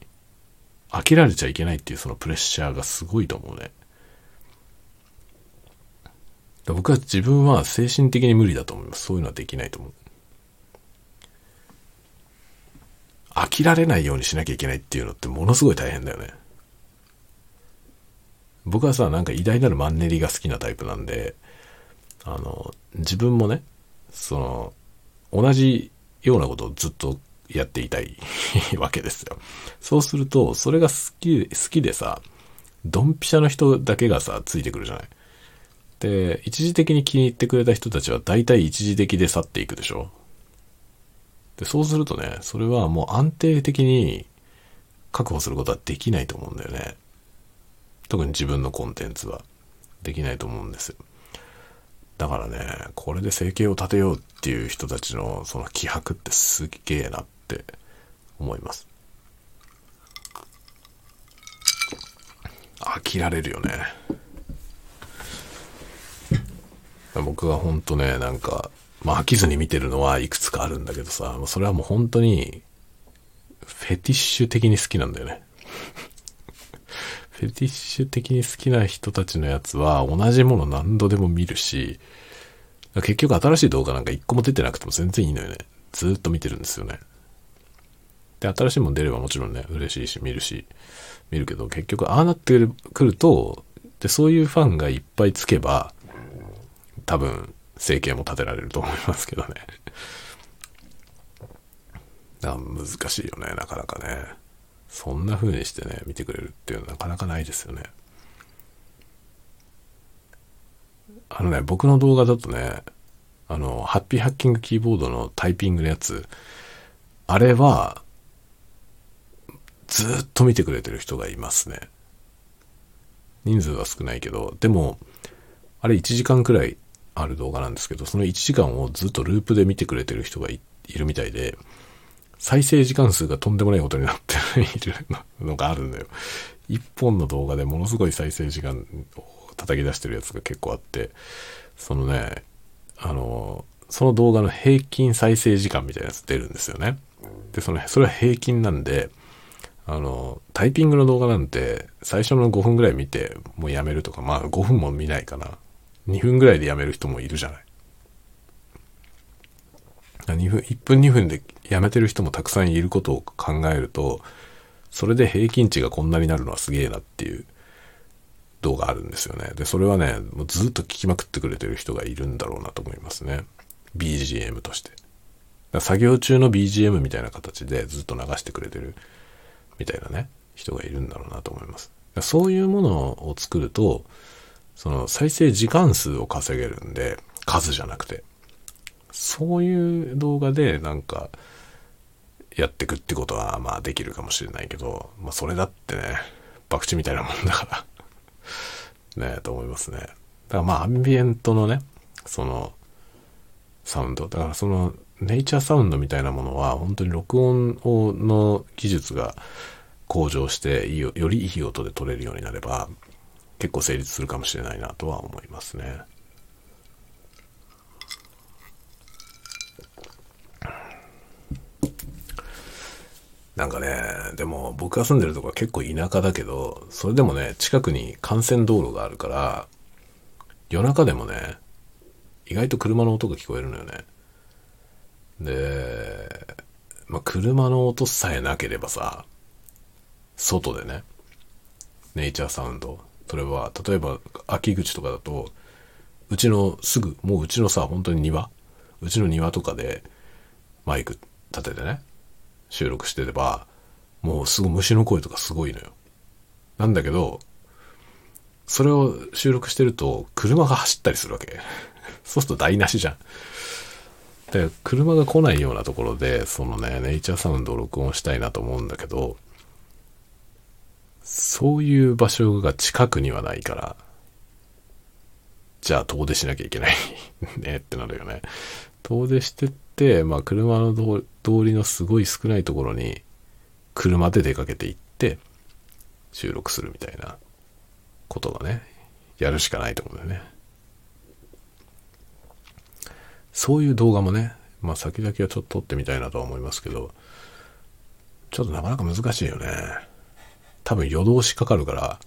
飽きられちゃいけないっていうそのプレッシャーがすごいと思うね。僕は自分は精神的に無理だと思います。そういうのはできないと思う。飽きられないようにしなきゃいけないっていうのってものすごい大変だよね。僕はさ、なんか偉大なるマンネリが好きなタイプなんで、あの、自分もね、その、同じようなことをずっとやっていたい [laughs] わけですよ。そうすると、それが好き、好きでさ、ドンピシャの人だけがさ、ついてくるじゃない。で、一時的に気に入ってくれた人たちは大体一時的で去っていくでしょで、そうするとね、それはもう安定的に確保することはできないと思うんだよね。特に自分のコンテンツはできないと思うんです。だからね、これで生計を立てようっていう人たちのその気迫ってすげえなって思います。飽きられるよね。僕は本当ね、なんか、まあ飽きずに見てるのはいくつかあるんだけどさ、それはもう本当に、フェティッシュ的に好きなんだよね。フェティッシュ的に好きな人たちのやつは同じもの何度でも見るし、結局新しい動画なんか一個も出てなくても全然いいのよね。ずっと見てるんですよね。で、新しいもん出ればもちろんね、嬉しいし、見るし、見るけど、結局ああなってくると、で、そういうファンがいっぱいつけば、多分、生計も立てられると思いますけどね。難しいよね、なかなかね。そんな風にしてね、見てくれるっていうのはなかなかないですよね。あのね、僕の動画だとね、あの、ハッピーハッキングキーボードのタイピングのやつ、あれは、ずっと見てくれてる人がいますね。人数は少ないけど、でも、あれ1時間くらいある動画なんですけど、その1時間をずっとループで見てくれてる人がいるみたいで、再生時間数がとんでもないことになっているのがあるんだよ。一本の動画でものすごい再生時間を叩き出してるやつが結構あって、そのね、あの、その動画の平均再生時間みたいなやつ出るんですよね。で、その、それは平均なんで、あの、タイピングの動画なんて、最初の5分ぐらい見て、もうやめるとか、まあ5分も見ないかな。2分ぐらいでやめる人もいるじゃない。2分、1分2分でやめてる人もたくさんいることを考えると、それで平均値がこんなになるのはすげえなっていう動画あるんですよね。で、それはね、もうずっと聞きまくってくれてる人がいるんだろうなと思いますね。BGM として。作業中の BGM みたいな形でずっと流してくれてるみたいなね、人がいるんだろうなと思います。そういうものを作ると、その再生時間数を稼げるんで、数じゃなくて。そういう動画でなんか、やってくってことはまあできるかもしれないけど、まあそれだってね、博打みたいなもんだから [laughs] ねと思いますね。だからまあアンビエントのね、その、サウンド。だからその、ネイチャーサウンドみたいなものは、本当に録音をの技術が向上してよりいい音で撮れるようになれば、結構成立するかもしれないなとは思いますね。なんかね、でも僕が住んでるとこは結構田舎だけど、それでもね、近くに幹線道路があるから、夜中でもね、意外と車の音が聞こえるのよね。で、まあ、車の音さえなければさ、外でね、ネイチャーサウンド、それは、例えば、秋口とかだと、うちのすぐ、もううちのさ、本当に庭うちの庭とかで、マイク立ててね、収録してれば、もうすぐ虫の声とかすごいのよ。なんだけど、それを収録してると、車が走ったりするわけ。[laughs] そうすると台無しじゃん。で、車が来ないようなところで、そのね、ネイチャーサウンドを録音したいなと思うんだけど、そういう場所が近くにはないから、じゃあ遠出しなきゃいけないねってなるよね。遠出してって、まあ車の通通りのすごい少ないところに車で出かけて行って収録するみたいなことがね、やるしかないと思うんだよね。そういう動画もね、まあ先々はちょっと撮ってみたいなとは思いますけど、ちょっとなかなか難しいよね。多分夜通しかかるから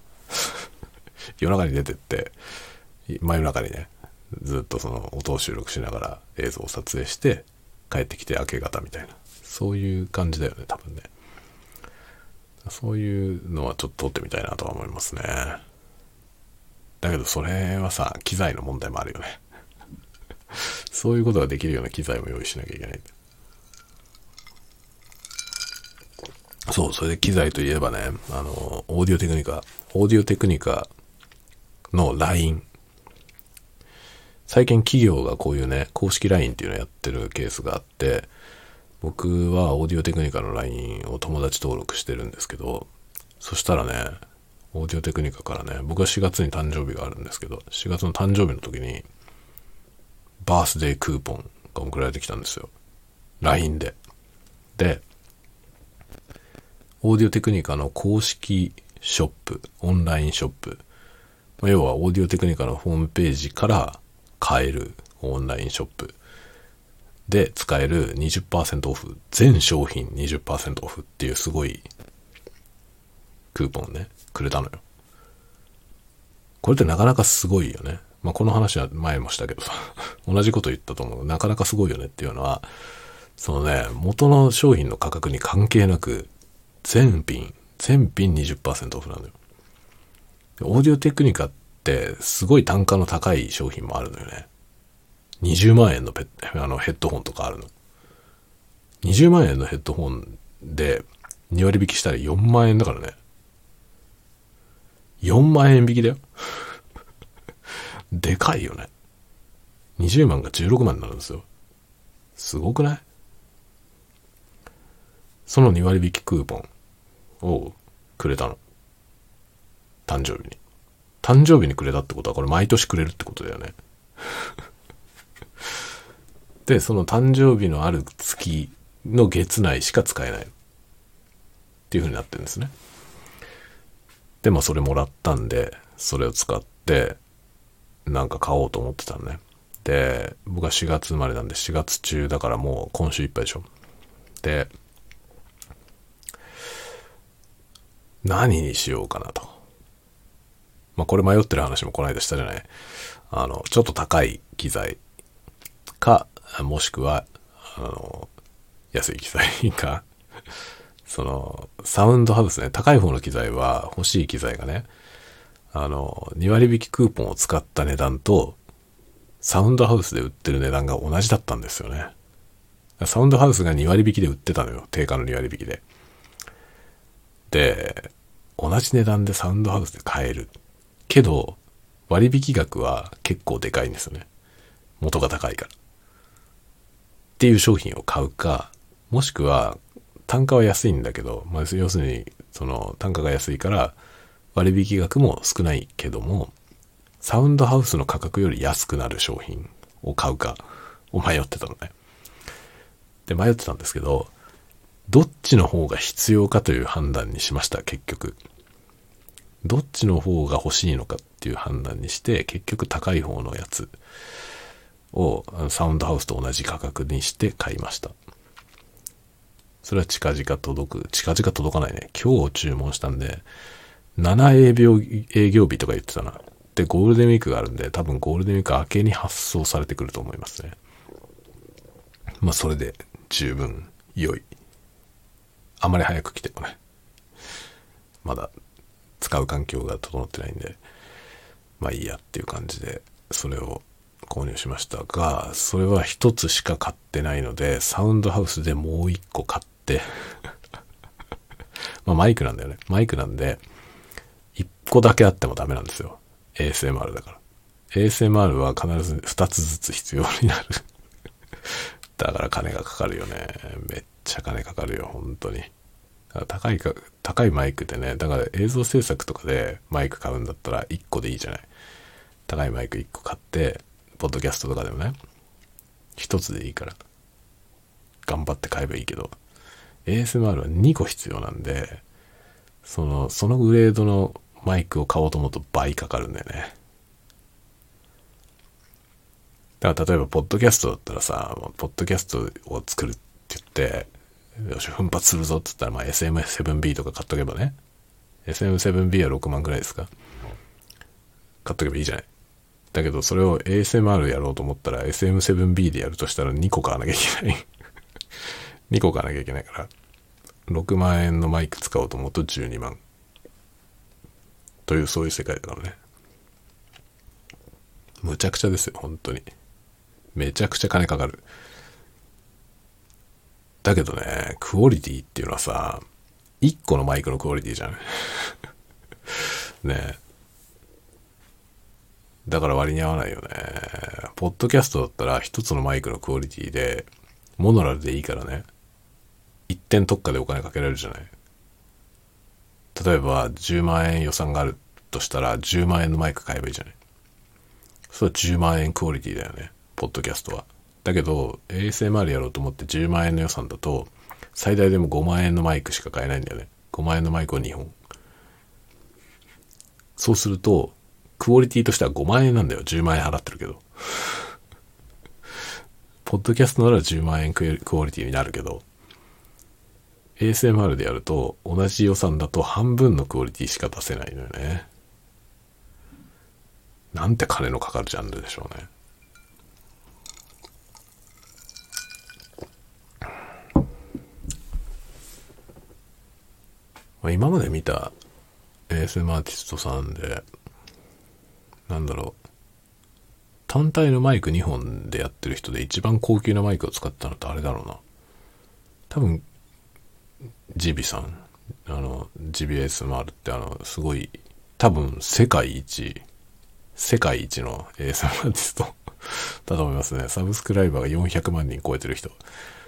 [laughs] 夜中に出てって、真夜中にね、ずっとその音を収録しながら映像を撮影して帰ってきて明け方みたいな。そういう感じだよね、多分ね。そういうのはちょっと撮ってみたいなとは思いますね。だけどそれはさ、機材の問題もあるよね。[laughs] そういうことができるような機材も用意しなきゃいけない。そう、それで機材といえばね、あの、オーディオテクニカ、オーディオテクニカの LINE。最近企業がこういうね、公式 LINE っていうのをやってるケースがあって、僕はオーディオテクニカの LINE を友達登録してるんですけど、そしたらね、オーディオテクニカからね、僕は4月に誕生日があるんですけど、4月の誕生日の時に、バースデークーポンが送られてきたんですよ。LINE で。で、オーディオテクニカの公式ショップ、オンラインショップ、要はオーディオテクニカのホームページから買えるオンラインショップで使える20%オフ、全商品20%オフっていうすごいクーポンね、くれたのよ。これってなかなかすごいよね。まあ、この話は前もしたけどさ、[laughs] 同じこと言ったと思う。なかなかすごいよねっていうのは、そのね、元の商品の価格に関係なく、全品、全品20%オフなのよ。オーディオテクニカっってすごい単価の高い商品もあるのよね。20万円のペッあのヘッドホンとかあるの。20万円のヘッドホンで2割引きしたら4万円だからね。4万円引きだよ。[laughs] でかいよね。20万が16万になるんですよ。すごくない？その2割引きクーポンをくれたの。誕生日に。誕生日にくれたってことはこれ毎年くれるってことだよね。[laughs] で、その誕生日のある月の月内しか使えない。っていう風になってるんですね。で、まあそれもらったんで、それを使って、なんか買おうと思ってたのね。で、僕は4月生まれなんで4月中だからもう今週いっぱいでしょ。で、何にしようかなと。まあ、これ迷ってる話もこの間したじゃない？あの、ちょっと高い機材か、もしくは、あの、安い機材か、その、サウンドハウスね、高い方の機材は欲しい機材がね、あの、2割引きクーポンを使った値段と、サウンドハウスで売ってる値段が同じだったんですよね。サウンドハウスが2割引きで売ってたのよ。定価の2割引きで。で、同じ値段でサウンドハウスで買える。けど、割引額は結構でかいんですよね。元が高いから。っていう商品を買うか、もしくは、単価は安いんだけど、まあ、要するに、その、単価が安いから、割引額も少ないけども、サウンドハウスの価格より安くなる商品を買うか、を迷ってたのね。で、迷ってたんですけど、どっちの方が必要かという判断にしました、結局。どっちの方が欲しいのかっていう判断にして、結局高い方のやつをサウンドハウスと同じ価格にして買いました。それは近々届く。近々届かないね。今日注文したんで、7営業営業日とか言ってたな。で、ゴールデンウィークがあるんで、多分ゴールデンウィーク明けに発送されてくると思いますね。まあ、それで十分良い。あまり早く来てもね。まだ使う環境が整ってないんで、まあいいやっていう感じで、それを購入しましたが、それは一つしか買ってないので、サウンドハウスでもう一個買って [laughs] まあマイクなんだよね。マイクなんで、一個だけあってもダメなんですよ。ASMR だから。ASMR は必ず二つずつ必要になるだから金がかかるよね。めっちゃ金かかるよ、本当に。高いか、高いマイクでね、だから映像制作とかでマイク買うんだったら1個でいいじゃない。高いマイク1個買って、ポッドキャストとかでもね、1つでいいから、頑張って買えばいいけど、ASMR は2個必要なんで、その、そのグレードのマイクを買おうと思うと倍かかるんだよね。だから例えば、ポッドキャストだったらさ、ポッドキャストを作るって言って、よし、奮発するぞって言ったら、まあ SM7B とか買っとけばね。SM7B は6万くらいですか買っとけばいいじゃない。だけど、それを ASMR やろうと思ったら SM7B でやるとしたら2個買わなきゃいけない。[laughs] 2個買わなきゃいけないから、6万円のマイク使おうと思うと12万。という、そういう世界だからね。むちゃくちゃですよ、本当に。めちゃくちゃ金かかる。だけどね、クオリティっていうのはさ、1個のマイクのクオリティじゃん。[laughs] ねだから割に合わないよね。ポッドキャストだったら一つのマイクのクオリティで、モノラルでいいからね。一点特化でお金かけられるじゃない。例えば10万円予算があるとしたら10万円のマイク買えばいいじゃない。それは10万円クオリティだよね。ポッドキャストは。だけど ASMR やろうと思って10万円の予算だと最大でも5万円のマイクしか買えないんだよね。5万円のマイクを2本。そうすると、クオリティとしては5万円なんだよ。10万円払ってるけど。[laughs] ポッドキャストなら10万円クオリティになるけど、ASMR でやると同じ予算だと半分のクオリティしか出せないのよね。なんて金のかかるジャンルでしょうね。まあ今まで見た ASM アーティストさんで、なんだろう、単体のマイク2本でやってる人で一番高級なマイクを使ったのってあれだろうな。多分、ジビさん。あの、GBSMR ってあの、すごい、多分世界一、世界一の ASM アーティスト [laughs] だと思いますね。サブスクライバーが400万人超えてる人。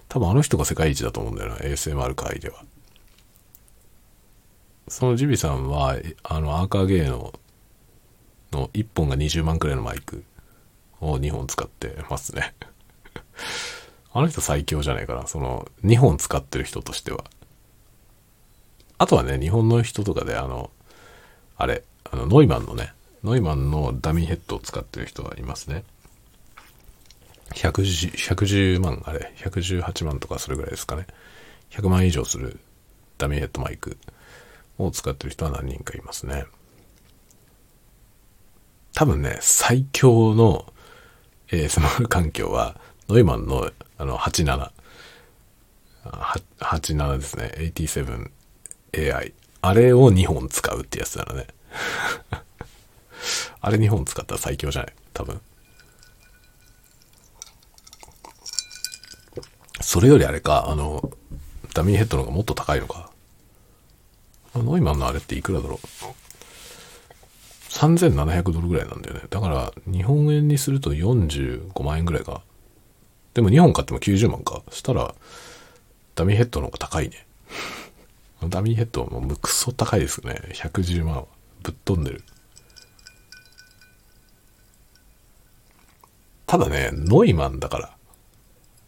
多分あの人が世界一だと思うんだよな、ASMR 界では。そのジビさんは、あの、アーカーゲーの、の1本が20万くらいのマイクを2本使ってますね。[laughs] あの人最強じゃないかな。その、2本使ってる人としては。あとはね、日本の人とかで、あの、あれ、あの、ノイマンのね、ノイマンのダミーヘッドを使ってる人はいますね。110, 110万、あれ、118万とかそれぐらいですかね。100万以上するダミーヘッドマイクを使ってる人は何人かいますね。多分ね、最強の ASMR 環境は、ノイマンのあの87。87ですね。87AI。あれを2本使うってやつなのね。あれ2本使ったら最強じゃない多分。それよりあれか、あの、ダミーヘッドの方がもっと高いのか。ノイマンのあれっていくらだろう ?3700 ドルぐらいなんだよね。だから、日本円にすると45万円ぐらいか。でも2本買っても90万か。したら、ダミーヘッドの方が高いね。ダミーヘッドはもうクソ高いですね。110万。ぶっ飛んでる。ただね、ノイマンだから。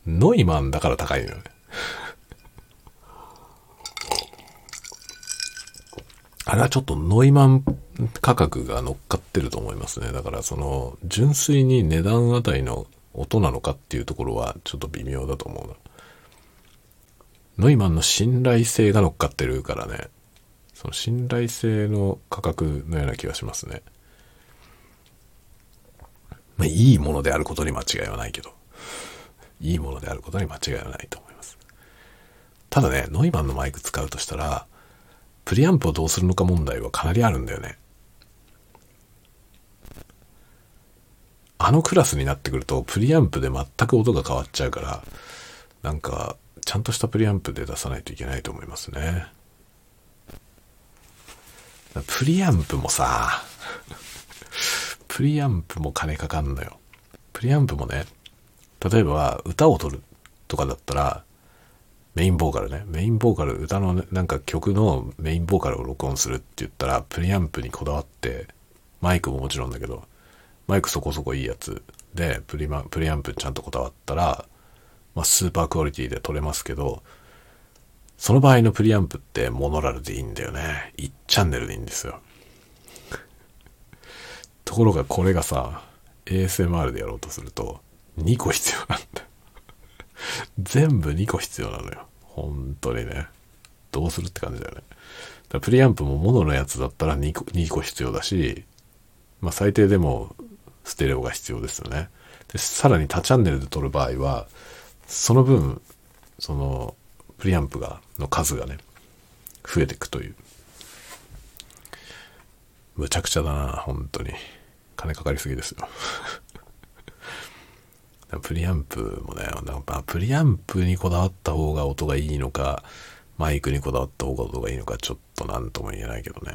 ノイマンだから高いのよね。あれはちょっとノイマン価格が乗っかってると思いますね。だからその、純粋に値段あたりの音なのかっていうところはちょっと微妙だと思うな。ノイマンの信頼性が乗っかってるからね。その信頼性の価格のような気がしますね。まあ、いいものであることに間違いはないけど。いいものであることに間違いはないと思います。ただね、ノイマンのマイク使うとしたら、プリアンプをどうするのか問題はかなりあるんだよね。あのクラスになってくると、プリアンプで全く音が変わっちゃうから、なんか、ちゃんとしたプリアンプで出さないといけないと思いますね。プリアンプもさ、プリアンプも金かかんのよ。プリアンプもね、例えば歌を取るとかだったら、メインボーカルね。メインボーカル、歌の、ね、なんか曲のメインボーカルを録音するって言ったら、プリアンプにこだわって、マイクももちろんだけど、マイクそこそこいいやつで、プリマ、プリアンプにちゃんとこだわったら、まあ、スーパークオリティで撮れますけど、その場合のプリアンプってモノラルでいいんだよね。1チャンネルでいいんですよ。ところがこれがさ、ASMR でやろうとすると、2個必要なんだ。全部2個必要なのよ。本当にね。どうするって感じだよね。だプリアンプもモノのやつだったら2個 ,2 個必要だし、まあ最低でもステレオが必要ですよね。で、さらに多チャンネルで撮る場合は、その分、その、プリアンプが、の数がね、増えていくという。むちゃくちゃだな、本当に。金かかりすぎですよ。プリアンプもね、なんかプリアンプにこだわった方が音がいいのか、マイクにこだわった方が音がいいのか、ちょっと何とも言えないけどね。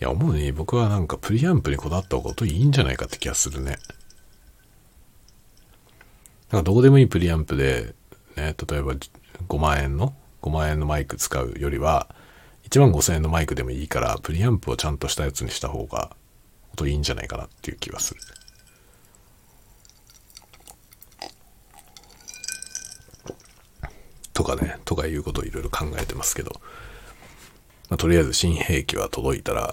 いや、思うに僕はなんかプリアンプにこだわった方が音いいんじゃないかって気がするね。なんかどうでもいいプリアンプで、ね、例えば5万円の、5万円のマイク使うよりは、1万5千円のマイクでもいいから、プリアンプをちゃんとしたやつにした方が、音いいんじゃないかなっていう気がする。とかね、とかいうことをいろいろ考えてますけど、まあ、とりあえず新兵器は届いたら、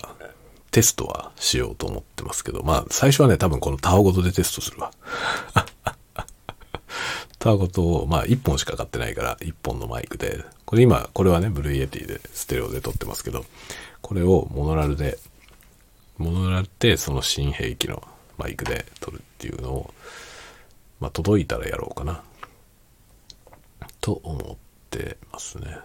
テストはしようと思ってますけど、まあ最初はね、多分このタワごとでテストするわ。[laughs] タワごとを、まあ1本しか買ってないから1本のマイクで、これ今、これはね、 Blue Yeti でステレオで撮ってますけど、これをモノラルで、モノラルってその新兵器のマイクで撮るっていうのを、まあ届いたらやろうかな。と思ってますね。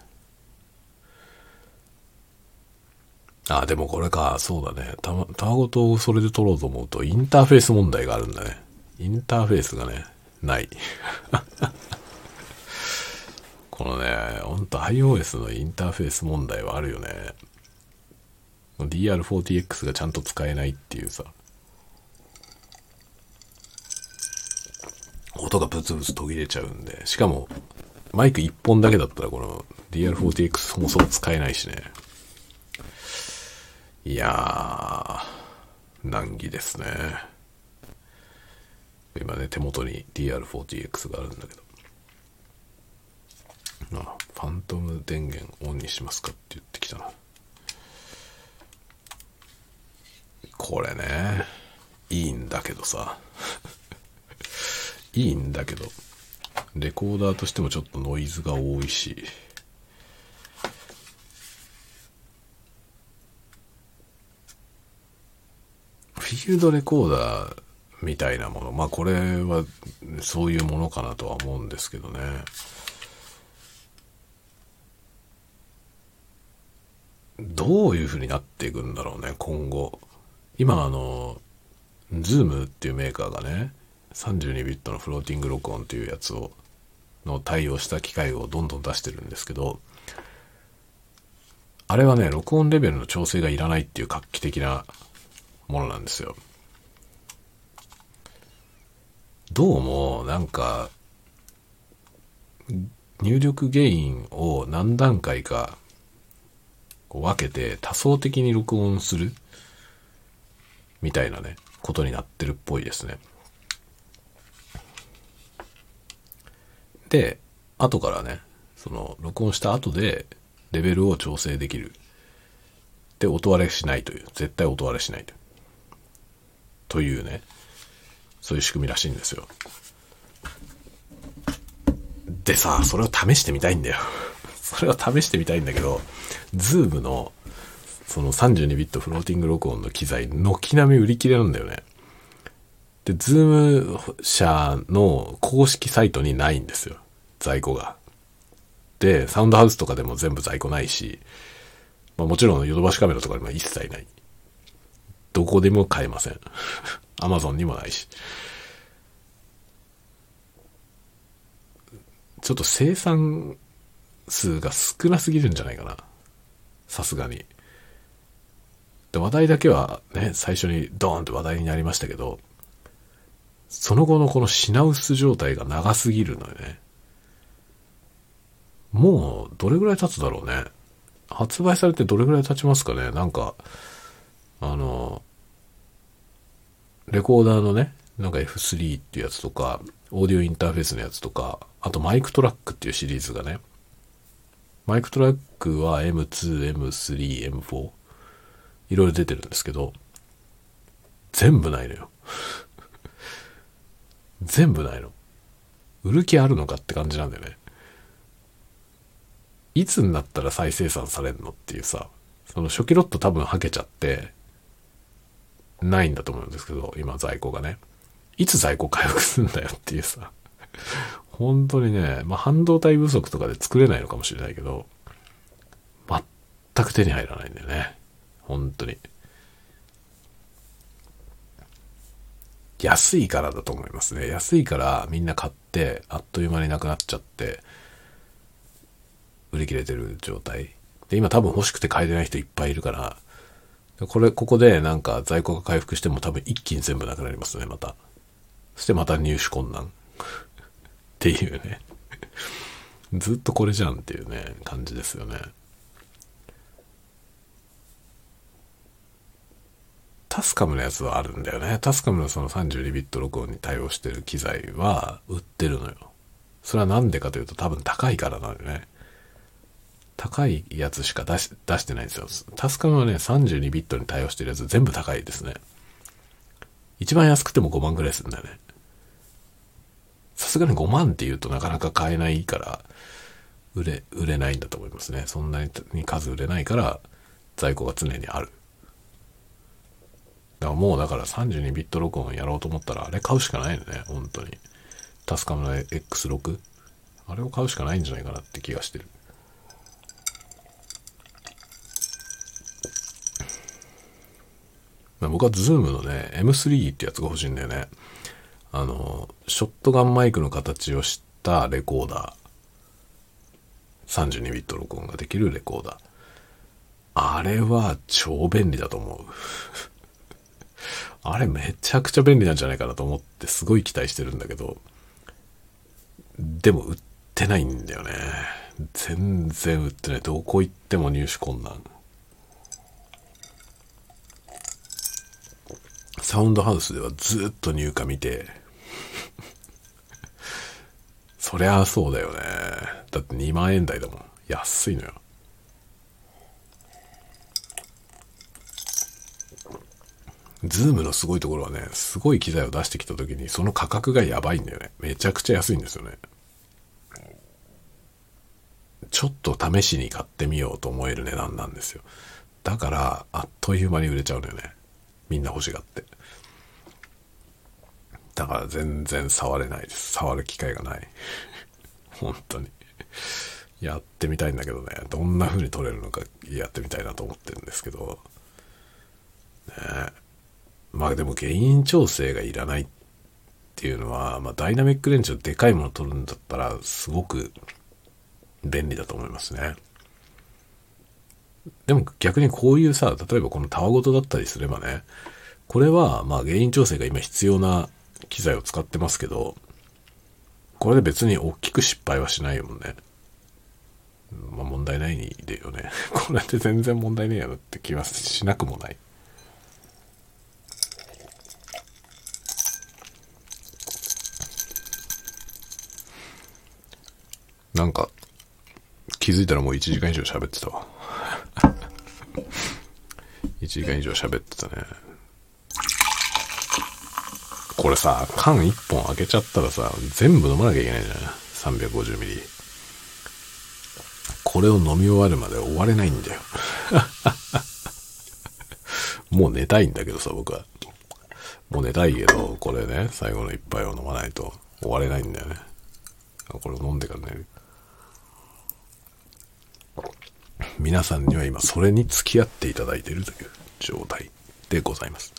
あ、でもこれか、そうだね。た、たごとそれで撮ろうと思うと、インターフェース問題があるんだね。インターフェースがね、ない。[laughs] このね、ほんと iOS のインターフェース問題はあるよね。DR40X がちゃんと使えないっていうさ。音がブツブツ途切れちゃうんで。しかも、マイク1本だけだったらこの DR40X そもそも使えないしね。いやー、難儀ですね。今ね、手元に DR40X があるんだけど。あ、ファントム電源オンにしますかって言ってきたな。これね、いいんだけどさ。[laughs] いいんだけど。レコーダーとしてもちょっとノイズが多いし、フィールドレコーダーみたいなもの、まあこれはそういうものかなとは思うんですけどね。どういう風になっていくんだろうね、今後。今あの、 ZOOM っていうメーカーがね、32ビットのフローティング録音っていうやつをの対応した機械をどんどん出してるんですけどあれはね録音レベルの調整がいらないっていう画期的なものなんですよ。どうもなんか入力原因を何段階か分けて多層的に録音するみたいなねことになってるっぽいですね。で、後からね、その、録音した後で、レベルを調整できる。で、音割れしないという。絶対音割れしないという。というね、そういう仕組みらしいんですよ。でさ、それを試してみたいんだよ。[laughs] それを試してみたいんだけど、 ZOOM の、その32ビットフローティング録音の機材、軒並み売り切れなんだよね。で、 ZOOM 社の公式サイトにないんですよ。在庫が。で、サウンドハウスとかでも全部在庫ないし、まあ、もちろんヨドバシカメラとかにも一切ない。どこでも買えません。[laughs] アマゾンにもないし。ちょっと生産数が少なすぎるんじゃないかな。さすがに。で、話題だけはね、最初にドーンと話題になりましたけど、その後のこの品薄状態が長すぎるのよね。もう、どれぐらい経つだろうね。発売されてどれぐらい経ちますかね。なんか、あの、レコーダーのね、なんか F3 っていうやつとか、オーディオインターフェースのやつとか、あとマイクトラックっていうシリーズがね、マイクトラックは M2、M3、M4、いろいろ出てるんですけど、全部ないのよ。全部ないの。売る気あるのかって感じなんだよね。いつになったら再生産されるのっていうさ、その初期ロット多分はけちゃって、ないんだと思うんですけど、今在庫がね。いつ在庫回復するんだよっていうさ。本当にね、まあ、半導体不足とかで作れないのかもしれないけど、全く手に入らないんだよね。本当に。安いからだと思いますね。安いからみんな買って、あっという間になくなっちゃって、売り切れてる状態。で、今多分欲しくて買えてない人いっぱいいるから、これ、ここでなんか在庫が回復しても多分一気に全部なくなりますね、また。そしてまた入手困難。っていうね。ずっとこれじゃんっていうね、感じですよね。タスカムのやつはあるんだよね。タスカムのその32ビット録音に対応してる機材は売ってるのよ。それはなんでかというと多分高いからなのよね。高いやつしか出し出してないんですよ。タスカムはね、32ビットに対応してるやつ全部高いですね。一番安くても5万ぐらいするんだよね。さすがに5万って言うとなかなか買えないから、売れ、売れないんだと思いますね。そんなに数売れないから、在庫が常にある。だからもうだから32ビット録音やろうと思ったら、あれ買うしかないよね、本当に。TASCAM の X6? あれを買うしかないんじゃないかなって気がしてる。僕は ZOOM のね、M3 ってやつが欲しいんだよね。あの、ショットガンマイクの形をしたレコーダー。32ビット録音ができるレコーダー。あれは超便利だと思う。あれめちゃくちゃ便利なんじゃないかなと思ってすごい期待してるんだけど、でも売ってないんだよね。全然売ってない。どこ行っても入手困難。サウンドハウスではずっと入荷見て、[laughs] そりゃそうだよね。だって2万円台だもん。安いのよ。ズームのすごいところはね、すごい機材を出してきた時にその価格がやばいんだよね。めちゃくちゃ安いんですよね。ちょっと試しに買ってみようと思える値段なんですよ。だから、あっという間に売れちゃうのよね。みんな欲しがって。だから全然触れないです。触る機会がない。[laughs] 本当に。やってみたいんだけどね、どんな風に撮れるのかやってみたいなと思ってるんですけど、ねえまあでも原因調整がいらないっていうのは、まあダイナミックレンジをでかいもの撮るんだったらすごく便利だと思いますね。でも逆にこういうさ、例えばこのたわごとだったりすればね、これはまあ原因調整が今必要な機材を使ってますけど、これで別に大きく失敗はしないよね。まあ問題ないでよね。[laughs] これって全然問題ねえやろって気はしなくもない。なんか、気づいたらもう1時間以上喋ってたわ。[laughs] 1時間以上喋ってたね。これさ、缶1本開けちゃったらさ、全部飲まなきゃいけないじゃん。350ミリ。これを飲み終わるまで終われないんだよ。[laughs] もう寝たいんだけどさ、僕は。もう寝たいけど、これね、最後の一杯を飲まないと終われないんだよね。これを飲んでから寝る。皆さんには今それに付き合っていただいているという状態でございます。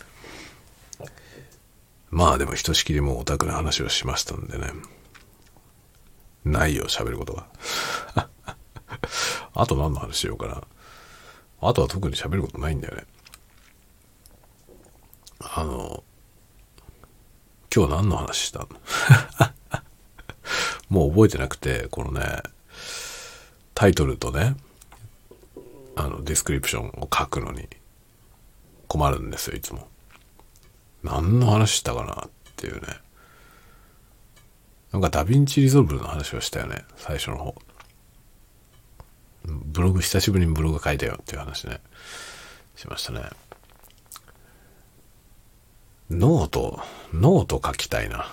まあでもひとしきりもうオタクの話をしましたんでね。ないよ、喋ることが。[laughs] あと何の話しようかな。あとは特に喋ることないんだよね。あの、今日何の話したの？[laughs] もう覚えてなくて、このね、タイトルとね、あの、ディスクリプションを書くのに困るんですよ、いつも。何の話したかなっていうね。なんか DaVinci Resolve の話をしたよね、最初の方。ブログ、久しぶりにブログ書いたよっていう話ね、しましたね。 note、note 書きたいな。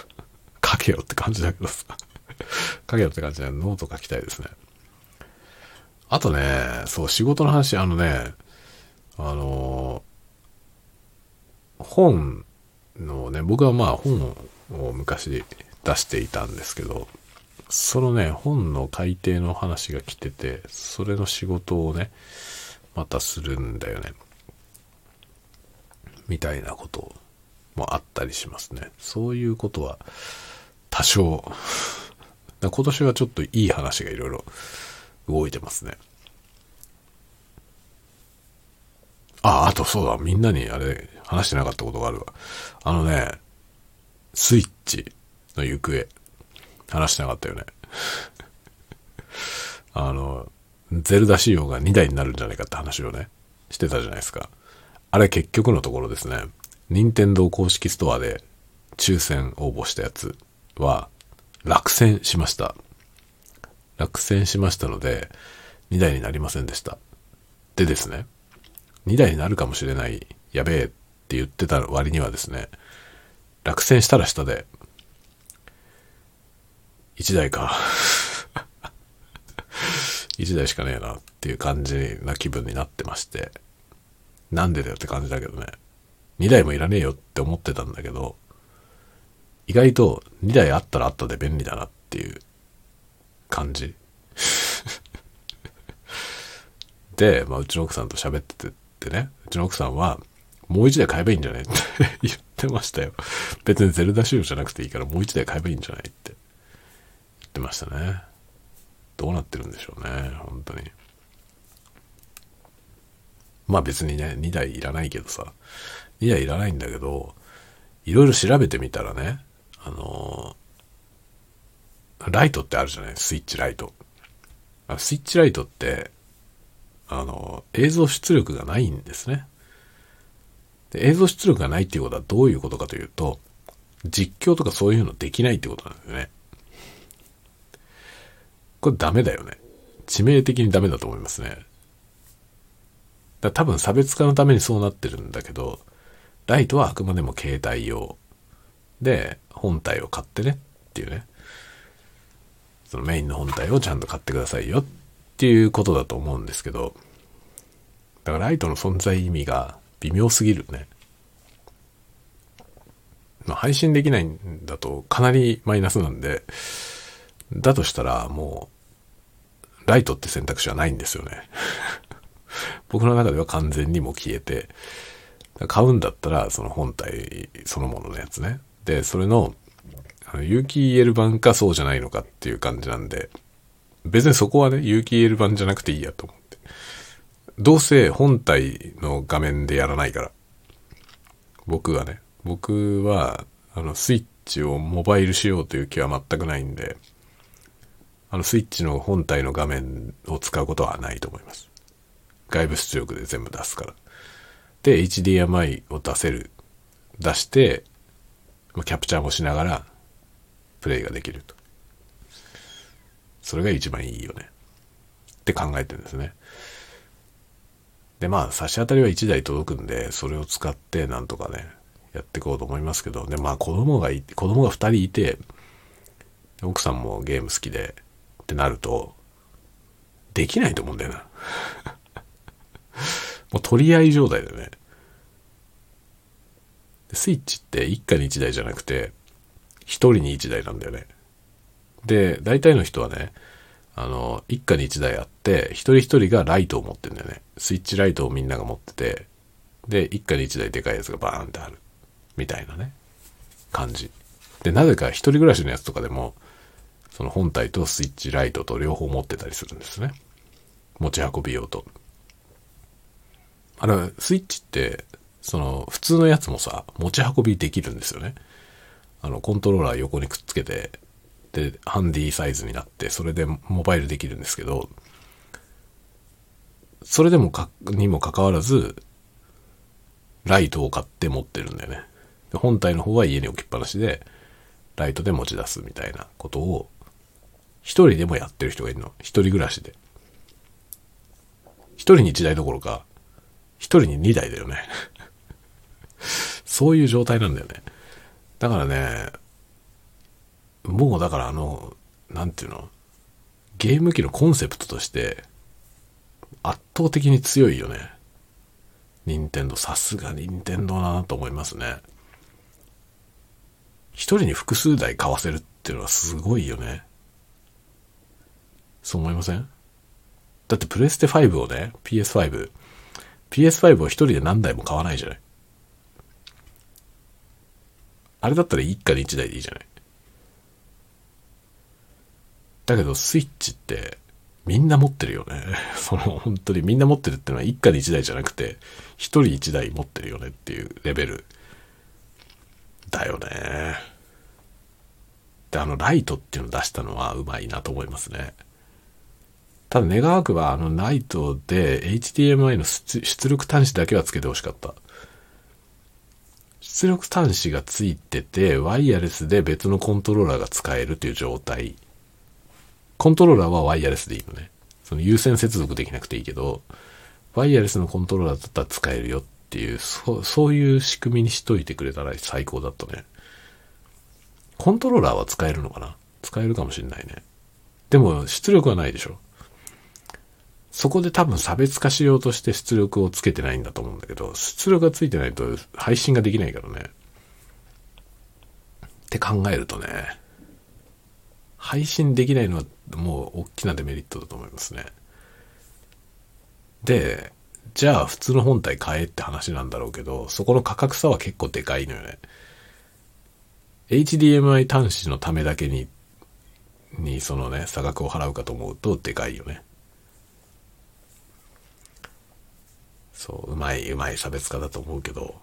[laughs] 書けよって感じだけどさ。[laughs] 書けよって感じでノート書きたいですね。あとね、そう、仕事の話、あのね、あの本のね、僕はまあ本を昔出していたんですけど、そのね、本の改訂の話が来てて、それの仕事をね、またするんだよね。みたいなこともあったりしますね。そういうことは多少今年はちょっといい話がいろいろ動いてますね。あ、あとそうだ、みんなにあれ話してなかったことがあるわ。あのね、スイッチの行方、話してなかったよね。[laughs] あの、ゼルダ仕様が2台になるんじゃないかって話をね、してたじゃないですか。あれ結局のところですね、任天堂公式ストアで抽選応募したやつは落選しました。落選しましたので、2台になりませんでした。でですね、2台になるかもしれない、やべえって言ってた割にはですね、落選したら下で、1台か。[laughs] 1台しかねえなっていう感じな気分になってまして、なんでだよって感じだけどね。2台もいらねえよって思ってたんだけど、意外と2台あったらあったで便利だなっていう感じ。[laughs] で、まあ、うちの奥さんと喋っててね、うちの奥さんは、もう1台買えばいいんじゃない？[laughs] って言ってましたよ。別にゼルダ仕様じゃなくていいからもう1台買えばいいんじゃないって言ってましたね。どうなってるんでしょうね、本当に。まあ別にね、2台いらないけどさ、2台いらないんだけど、いろいろ調べてみたらね、あの、ライトってあるじゃない？スイッチライト。スイッチライトって、あの、映像出力がないんですね。で映像出力がないっていうことはどういうことかというと、実況とかそういうのできないってことなんですよね。これダメだよね。致命的にダメだと思いますね。だ多分差別化のためにそうなってるんだけど、ライトはあくまでも携帯用で本体を買ってねっていうね。そのメインの本体をちゃんと買ってくださいよっていうことだと思うんですけど、だからライトの存在意味が微妙すぎるね。まあ、配信できないんだとかなりマイナスなんで、だとしたらもう、ライトって選択肢はないんですよね。[laughs] 僕の中では完全にも消えて、買うんだったらその本体そのもののやつね。で、それ、の有機 EL 版かそうじゃないのかっていう感じなんで、別にそこはね、有機 EL 版じゃなくていいやと思って。どうせ本体の画面でやらないから。僕はね、僕は、あの、スイッチをモバイルしようという気は全くないんで、あのスイッチの本体の画面を使うことはないと思います。外部出力で全部出すから。で、HDMI を出せる。出して、キャプチャーもしながら、プレイができると。それが一番いいよね。って考えてるんですね。で、まあ、差し当たりは1台届くんで、それを使ってなんとかね、やっていこうと思いますけど、で、まあ、子供がい、子供が2人いて、奥さんもゲーム好きで、ってなると、できないと思うんだよな。[laughs] もう取り合い状態だよね。スイッチって一家に一台じゃなくて、一人に一台なんだよね。で、大体の人はね、あの、一家に一台あって、一人一人がライトを持ってんだよね。スイッチライトをみんなが持ってて、で、一家に一台でかいやつがバーンってある。みたいなね、感じ。で、なぜか一人暮らしのやつとかでも、その本体とスイッチライトと両方持ってたりするんですね。持ち運び用と。あれ、スイッチって、その、普通のやつもさ、持ち運びできるんですよね。あの、コントローラー横にくっつけて、で、ハンディサイズになって、それでモバイルできるんですけど、それでもか、にもかかわらず、ライトを買って持ってるんだよね。で本体の方は家に置きっぱなしで、ライトで持ち出すみたいなことを一人でもやってる人がいるの。一人暮らしで。一人に一台どころか、一人に二台だよね。[laughs] そういう状態なんだよね。だからね、もうだからあの、なんていうの、ゲーム機のコンセプトとして圧倒的に強いよね。任天堂、さすが任天堂だなと思いますね。一人に複数台買わせるっていうのはすごいよね。そう思いません？だってプレステ5をね、PS5、PS5 を一人で何台も買わないじゃない。あれだったら一家に一台でいいじゃない。だけどスイッチってみんな持ってるよね。[laughs] その本当にみんな持ってるってのは一家に一台じゃなくて一人一台持ってるよねっていうレベルだよね。で、あのライトっていうのを出したのはうまいなと思いますね。ただ願わくはあのライトで HDMI の出力端子だけはつけてほしかった。出力端子がついててワイヤレスで別のコントローラーが使えるという状態コントローラーはワイヤレスでいいのね。その有線接続できなくていいけど、ワイヤレスのコントローラーだったら使えるよっていう、そそういう仕組みにしといてくれたら最高だったね。コントローラーは使えるのかな？使えるかもしんないね。でも出力はないでしょ。そこで多分差別化しようとして出力をつけてないんだと思うんだけど、出力がついてないと配信ができないからね。って考えるとね、配信できないのはもう大きなデメリットだと思いますね。で、じゃあ普通の本体買えって話なんだろうけど、そこの価格差は結構でかいのよね。HDMI 端子のためだけに、にそのね、差額を払うかと思うとでかいよね。そう、うまい、うまい差別化だと思うけど、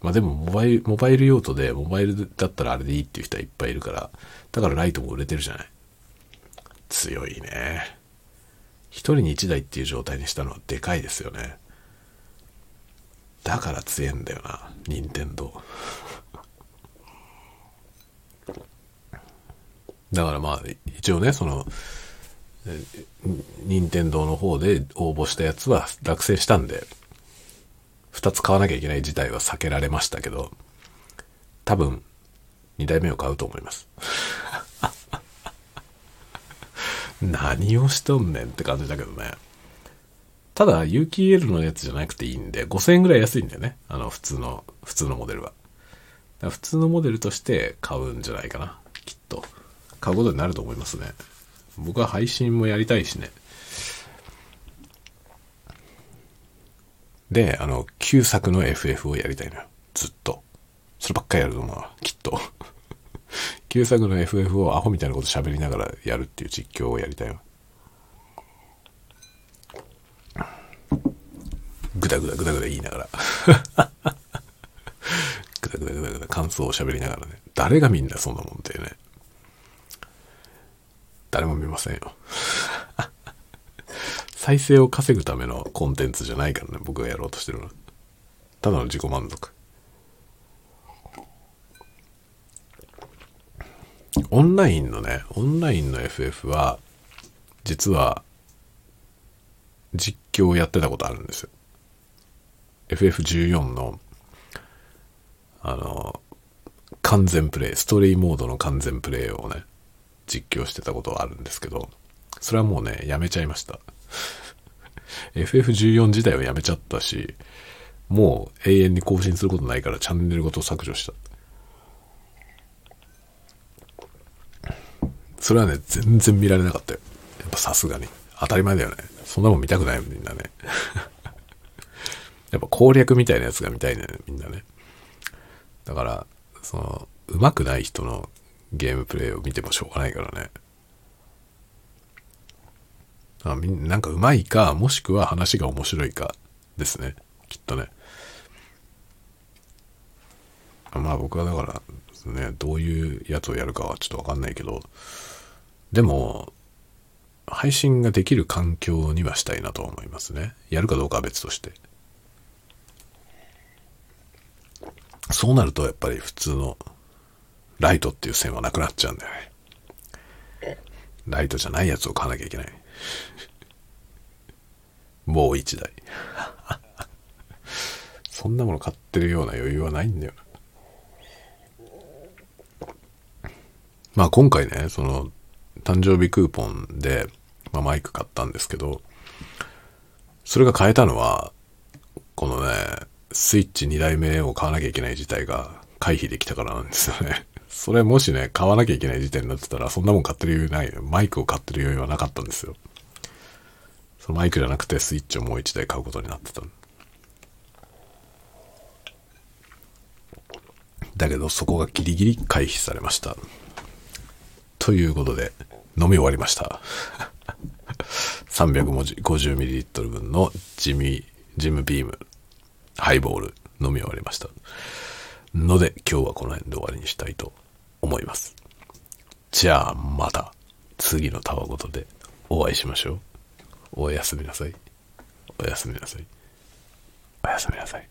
まあでもモバイル、モバイル用途でモバイルだったらあれでいいっていう人はいっぱいいるから、だからライトも売れてるじゃない。強いね。一人に一台っていう状態にしたのはでかいですよね。だから強いんだよな、任天堂。だからまあ、一応ね、その、任天堂の方で応募したやつは落選したんで、2つ買わなきゃいけない事態は避けられましたけど、多分、2代目を買うと思います。[laughs] 何をしとんねんって感じだけどね。ただ、有機 EL のやつじゃなくていいんで、5000円ぐらい安いんだよね。あの、普通の、普通のモデルは。普通のモデルとして買うんじゃないかな。きっと。買うことになると思いますね。僕は配信もやりたいしね。で、あの、旧作の FF をやりたいのよ。ずっと。そればっかりやると思うな、きっと。[laughs] 旧作の FF をアホみたいなこと喋りながらやるっていう実況をやりたいわ。ぐだぐだぐだぐだ言いながら。ぐだぐだぐだぐだ感想を喋りながらね。誰がみんなそんなもんだよね。誰も見ませんよ。[laughs] 再生を稼ぐためのコンテンツじゃないからね、僕がやろうとしてるのは。ただの自己満足。オンラインのね、オンラインの FF は、実は、実況をやってたことあるんですよ。FF14 の、あの、完全プレイ、ストーリーモードの完全プレイをね、実況してたことはあるんですけど、それはもうね、やめちゃいました。[laughs] FF14 自体はやめちゃったし、もう永遠に更新することないからチャンネルごと削除した。それはね、全然見られなかったよ。やっぱさすがに。当たり前だよね。そんなもん見たくないよ、みんなね。[laughs] やっぱ攻略みたいなやつが見たいね、みんなね。だから、その、上手くない人のゲームプレイを見てもしょうがないからね。あみなんか上手いか、もしくは話が面白いかですね。きっとね。まあ僕はだからね、どういうやつをやるかはちょっとわかんないけど、でも、配信ができる環境にはしたいなと思いますね。やるかどうかは別として。そうなるとやっぱり普通のライトっていう線はなくなっちゃうんだよね。ライトじゃないやつを買わなきゃいけない。もう一台。[laughs] そんなもの買ってるような余裕はないんだよな。まあ今回ね、その、誕生日クーポンで、まあ、マイク買ったんですけど、それが買えたのは、このね、スイッチ2台目を買わなきゃいけない事態が回避できたからなんですよね。それもしね、買わなきゃいけない事態になってたら、そんなもん買ってる余裕ないよ。マイクを買ってる余裕はなかったんですよ。そのマイクじゃなくてスイッチをもう1台買うことになってた。だけど、そこがギリギリ回避されました。ということで、飲み終わりました。[laughs] 350ml 分のジミ、ジムビーム、ハイボール飲み終わりました。ので、今日はこの辺で終わりにしたいと思います。じゃあ、また、次のタワごとでお会いしましょう。おやすみなさい。おやすみなさい。おやすみなさい。